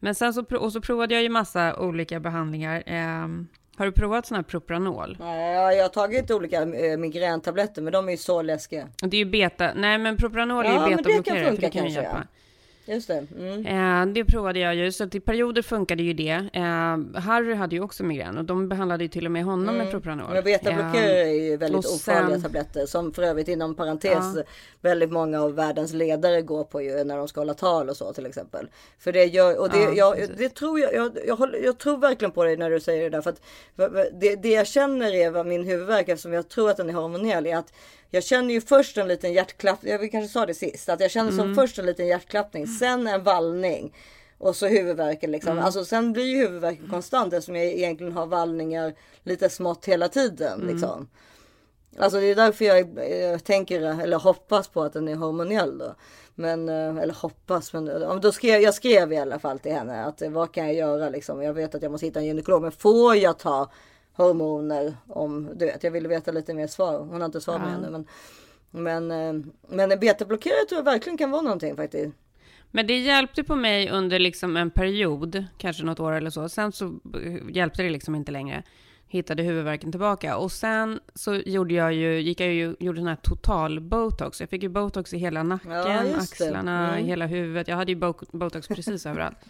Speaker 2: Men sen så, och så provade jag ju massa olika behandlingar. Ehm, har du provat sån här Propranol?
Speaker 1: Nej, ja, jag har tagit olika eh, migräntabletter men de är ju så läskiga.
Speaker 2: Det är ju beta, nej men Propranol är
Speaker 1: Ja,
Speaker 2: ju
Speaker 1: men det kan
Speaker 2: betablockerare.
Speaker 1: funka
Speaker 2: det kan
Speaker 1: kanske,
Speaker 2: hjälpa.
Speaker 1: Just det. Mm.
Speaker 2: Eh, det provade jag ju, så att i perioder funkade ju det. Eh, Harry hade ju också migrän och de behandlade ju till och med honom med Propranol.
Speaker 1: Men betablockerare är ju väldigt ofarliga
Speaker 2: sen-
Speaker 1: tabletter som för övrigt inom parentes
Speaker 2: Ja.
Speaker 1: väldigt många av världens ledare går på ju när de ska hålla tal och så till exempel. För det gör, och det,
Speaker 2: Ja,
Speaker 1: jag, det tror jag, jag, jag, jag tror verkligen på dig när du säger det där för att det, det jag känner är vad min huvudvärk eftersom jag tror att den är hormonell är att jag känner ju först en liten hjärtklappning, jag kanske sa det sist, att jag känner som
Speaker 2: Mm.
Speaker 1: först en liten hjärtklappning, sen en vallning och så huvudvärken liksom.
Speaker 2: Mm.
Speaker 1: Alltså sen blir ju huvudvärken konstant eftersom jag egentligen har vallningar lite smått hela tiden
Speaker 2: Mm.
Speaker 1: liksom. Alltså det är därför jag eh, tänker eller hoppas på att den är hormonell då. Men, eh, eller hoppas, men eh, då skrev, jag skrev i alla fall till henne att eh, vad kan jag göra liksom. Jag vet att jag måste hitta en gynekolog, men får jag ta hormoner om, du vet, jag ville veta lite mer svar. Hon har inte svarat mig
Speaker 2: Ja.
Speaker 1: ännu. Men, men, eh, men en betablockerare tror jag verkligen kan vara någonting faktiskt.
Speaker 2: Men det hjälpte på mig under liksom en period, kanske något år eller så. Sen så hjälpte det liksom inte längre. Hittade huvudvärken tillbaka. Och sen så gjorde jag ju, gick jag ju, gjorde den här total botox. Jag fick ju botox i hela nacken,
Speaker 1: Ja,
Speaker 2: axlarna,
Speaker 1: Mm.
Speaker 2: hela huvudet. Jag hade ju bo- botox precis överallt. *laughs*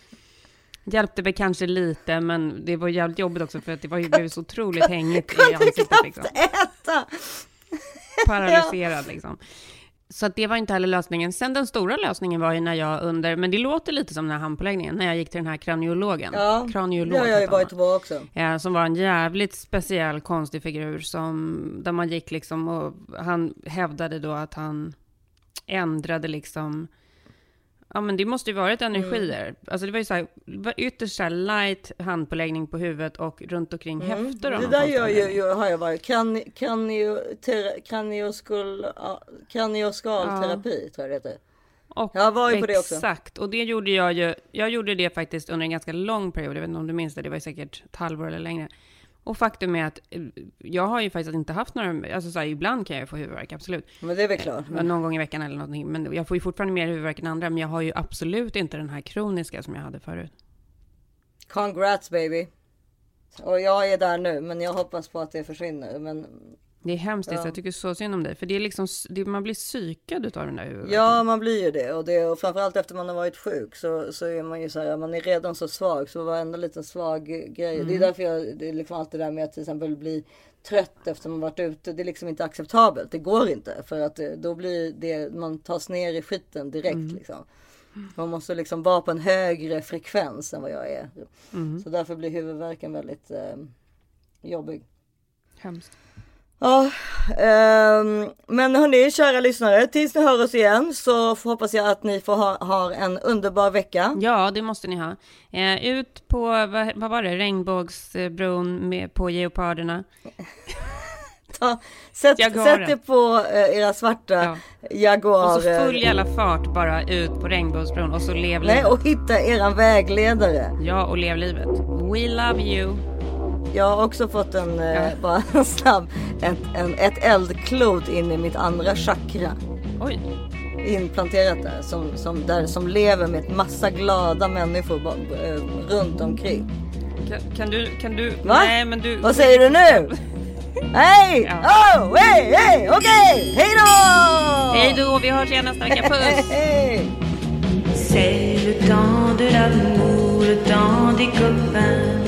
Speaker 2: Hjälpte väl kanske lite, men det var jävligt jobbigt också för att det var ju blev så otroligt hängigt i ansiktet liksom.
Speaker 1: Äta!
Speaker 2: paralyserad liksom. Så att det var inte heller lösningen. Sen den stora lösningen var ju när jag under, men det låter lite som den här handpåläggningen, när jag gick till den här kraniologen.
Speaker 1: Ja,
Speaker 2: Kraniolog
Speaker 1: det har jag ju varit på också.
Speaker 2: Ja, som var en jävligt speciell konstig figur som, där man gick liksom och han hävdade då att han ändrade liksom, ja men det måste ju varit energier. Alltså det var ju så här, ytterst så här light handpåläggning på huvudet och runt omkring höfter. av
Speaker 1: Det där gör ju,
Speaker 2: anledning.
Speaker 1: ju, har jag varit. Ter, kranioskul, ja, tror jag det heter.
Speaker 2: Och
Speaker 1: Jag var ju på det också.
Speaker 2: Exakt, och det gjorde jag ju. Jag gjorde det faktiskt under en ganska lång period. Jag vet inte om du minns det, det var säkert ett halvår eller längre. Och faktum är att eh, jag har ju faktiskt inte haft några, alltså så här, ibland kan jag få huvudvärk, absolut.
Speaker 1: Men det är väl klart.
Speaker 2: Eh, Någon gång i veckan eller någonting. Men jag får ju fortfarande mer huvudvärk än andra. Men jag har ju absolut inte den här kroniska som jag hade förut.
Speaker 1: Congrats baby. Och jag är där nu, men jag hoppas på att det försvinner. Men
Speaker 2: Det är hemskt,
Speaker 1: Ja.
Speaker 2: ja. jag tycker så synd om dig. För det är liksom, det, man blir psykad utav den där huvudvärken.
Speaker 1: ja, man blir ju det. Och, det, och framförallt efter man har varit sjuk så, så är man ju så här, man är redan så svag. Så varenda liten svag grej. Det är
Speaker 2: Mm.
Speaker 1: därför jag, det är liksom allt det där med att till exempel bli trött efter man varit ute. Det är liksom inte acceptabelt. Det går inte. För att det, då blir det, man tas ner i skiten direkt
Speaker 2: Mm.
Speaker 1: liksom. Man måste liksom vara på en högre frekvens än vad jag är.
Speaker 2: Mm.
Speaker 1: Så därför blir huvudvärken väldigt eh, jobbig.
Speaker 2: Hemskt.
Speaker 1: Ja, ehm, men hörni, kära lyssnare, tills ni hör oss igen så hoppas jag att ni får ha, har en underbar vecka.
Speaker 2: Ja, det måste ni ha. Eh, ut på, vad, vad var det, regnbågsbron med, på geoparderna. *laughs*
Speaker 1: Ta, sätt, sätt er på eh, era svarta Jaguarer.
Speaker 2: Och så full jävla fart bara ut på regnbågsbron och så lev
Speaker 1: Nej,
Speaker 2: livet.
Speaker 1: och hitta eran vägledare.
Speaker 2: Ja, och lev livet. We love you.
Speaker 1: Jag har också fått en, eh, bara en snabb, en, en, ett eldklot in i mitt andra chakra.
Speaker 2: Oj.
Speaker 1: Inplanterat där, som, som, där, som lever med ett massa glada människor ba- eh, runt omkring.
Speaker 2: Kan, kan du, kan du,
Speaker 1: Va?
Speaker 2: nej men du.
Speaker 1: Vad säger du nu? *laughs* Hej! Oh, hej, hej, okej, hej då!
Speaker 2: Hej då, vi hörs igen nästa vecka. *laughs* Puss!
Speaker 1: Hej!
Speaker 23: C'est le temps de l'amour, le temps des copains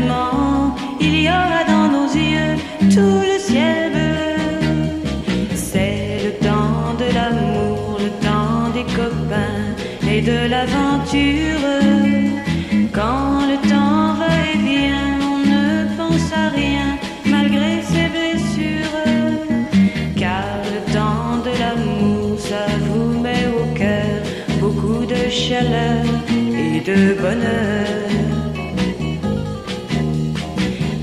Speaker 23: le temps des copains et de l'aventure. Quand le temps va et vient, on ne pense à rien malgré ses blessures. Car le temps de l'amour, ça vous met au cœur beaucoup de chaleur et de bonheur.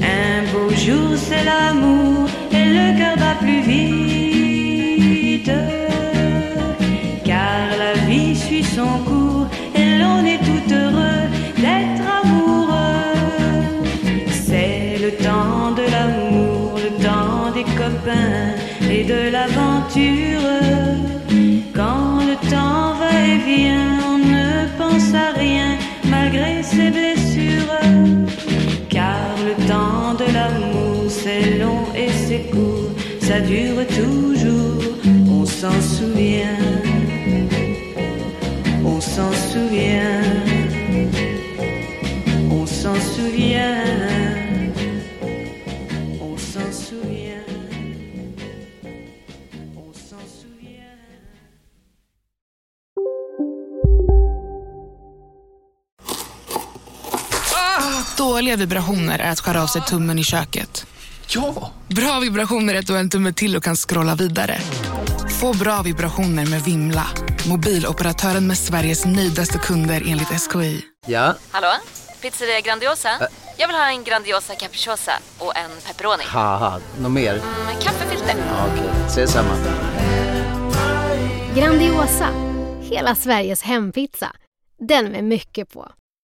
Speaker 23: Un beau jour, c'est l'amour et le cœur bat plus vite. Quand le temps va et vient, on ne pense à rien malgré ses blessures. Car le temps de l'amour, c'est long et c'est court, ça dure toujours, on s'en souvient.
Speaker 24: Dåliga vibrationer är att skära av sig tummen i köket.
Speaker 11: Ja!
Speaker 24: Bra vibrationer är att du har en tumme till och kan scrolla vidare. Få bra vibrationer med Vimla. Mobiloperatören med Sveriges nöjdaste kunder enligt SKI.
Speaker 25: Ja,
Speaker 26: Hallå? Pizzeria Grandiosa? Jag vill ha en Grandiosa capriciosa och en pepperoni.
Speaker 25: något mer?
Speaker 26: Med kaffefilter.
Speaker 25: Ja, Okej, ses samma.
Speaker 27: Grandiosa, hela Sveriges hempizza. Den med mycket på.